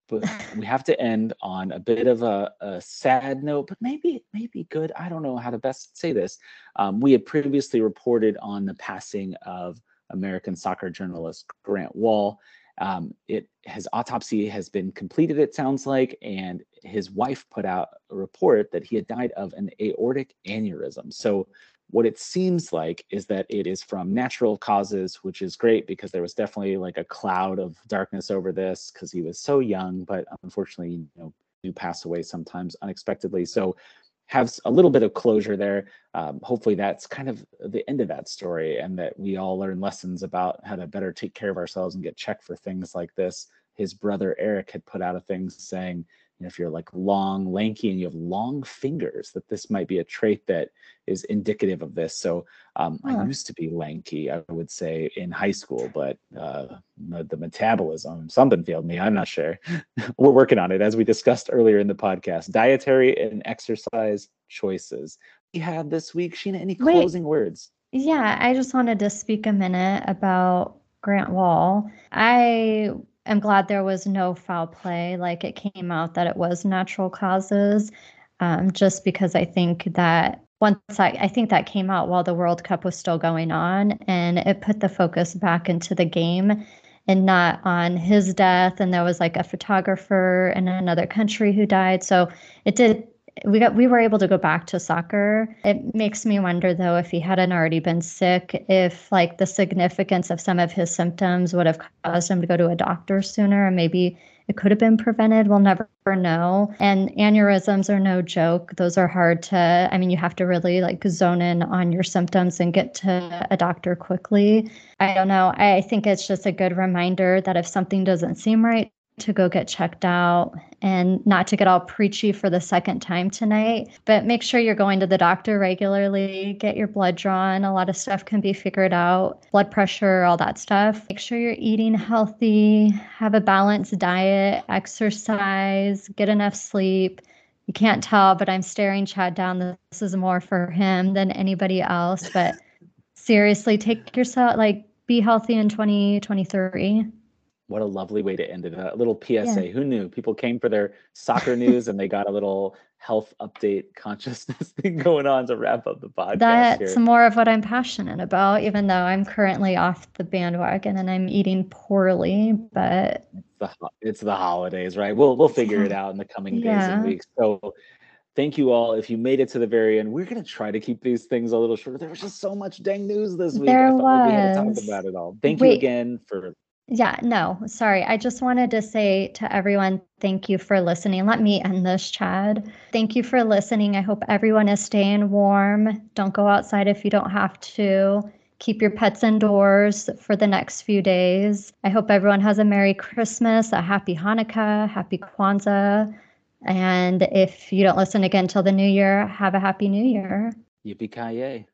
but we have to end on a bit of a, a, sad note, but maybe maybe good. I don't know how to best say this. Um, we had previously reported on the passing of American soccer journalist Grant Wahl. Um, it his autopsy has been completed. It sounds like, and his wife put out a report that he had died of an aortic aneurysm. So what it seems like is that it is from natural causes, which is great because there was definitely like a cloud of darkness over this because he was so young, but unfortunately, you know, do pass away sometimes unexpectedly. So have a little bit of closure there. Um, hopefully, that's kind of the end of that story, and that we all learn lessons about how to better take care of ourselves and get checked for things like this. His brother Eric had put out a thing saying, if you're like long, lanky, and you have long fingers, that this might be a trait that is indicative of this. So um, huh. I used to be lanky, I would say, in high school, but uh, the metabolism, something failed me. I'm not sure. We're working on it, as we discussed earlier in the podcast. Dietary and exercise choices we had this week. Sheena, any closing Wait. words? Yeah, I just wanted to speak a minute about Grant Wahl. I am glad there was no foul play. Like it came out that it was natural causes, um, just because I think that once I, I think that came out while the World Cup was still going on, and it put the focus back into the game and not on his death. And there was like a photographer in another country who died. So it did we got we were able to go back to soccer. It makes me wonder though if he hadn't already been sick, if like the significance of some of his symptoms would have caused him to go to a doctor sooner and maybe it could have been prevented. We'll never know. And aneurysms are no joke. Those are hard to I mean you have to really like zone in on your symptoms and get to a doctor quickly. I don't know. I think it's just a good reminder that if something doesn't seem right, to go get checked out and not to get all preachy for the second time tonight, but make sure you're going to the doctor regularly, get your blood drawn. A lot of stuff can be figured out, blood pressure, all that stuff. Make sure you're eating healthy, have a balanced diet, exercise, get enough sleep. You can't tell, but I'm staring Chad down. This is more for him than anybody else, but seriously, take yourself, like, be healthy in 2023 what a lovely way to end it. A little PSA. Yeah. Who knew? People came for their soccer news and they got a little health update consciousness thing going on to wrap up the podcast. That's here. more of what I'm passionate about, even though I'm currently off the bandwagon and I'm eating poorly. But it's the, it's the holidays, right? We'll we'll figure it out in the coming days yeah. and weeks. So thank you all. If you made it to the very end, we're gonna try to keep these things a little shorter. There was just so much dang news this week. There I was. Like we had to talk about it all. Thank Wait. you again for yeah, no, sorry. I just wanted to say to everyone, thank you for listening. Let me end this, Chad. Thank you for listening. I hope everyone is staying warm. Don't go outside if you don't have to. Keep your pets indoors for the next few days. I hope everyone has a Merry Christmas, a Happy Hanukkah, Happy Kwanzaa. And if you don't listen again till the new year, have a Happy New Year. Yippee ki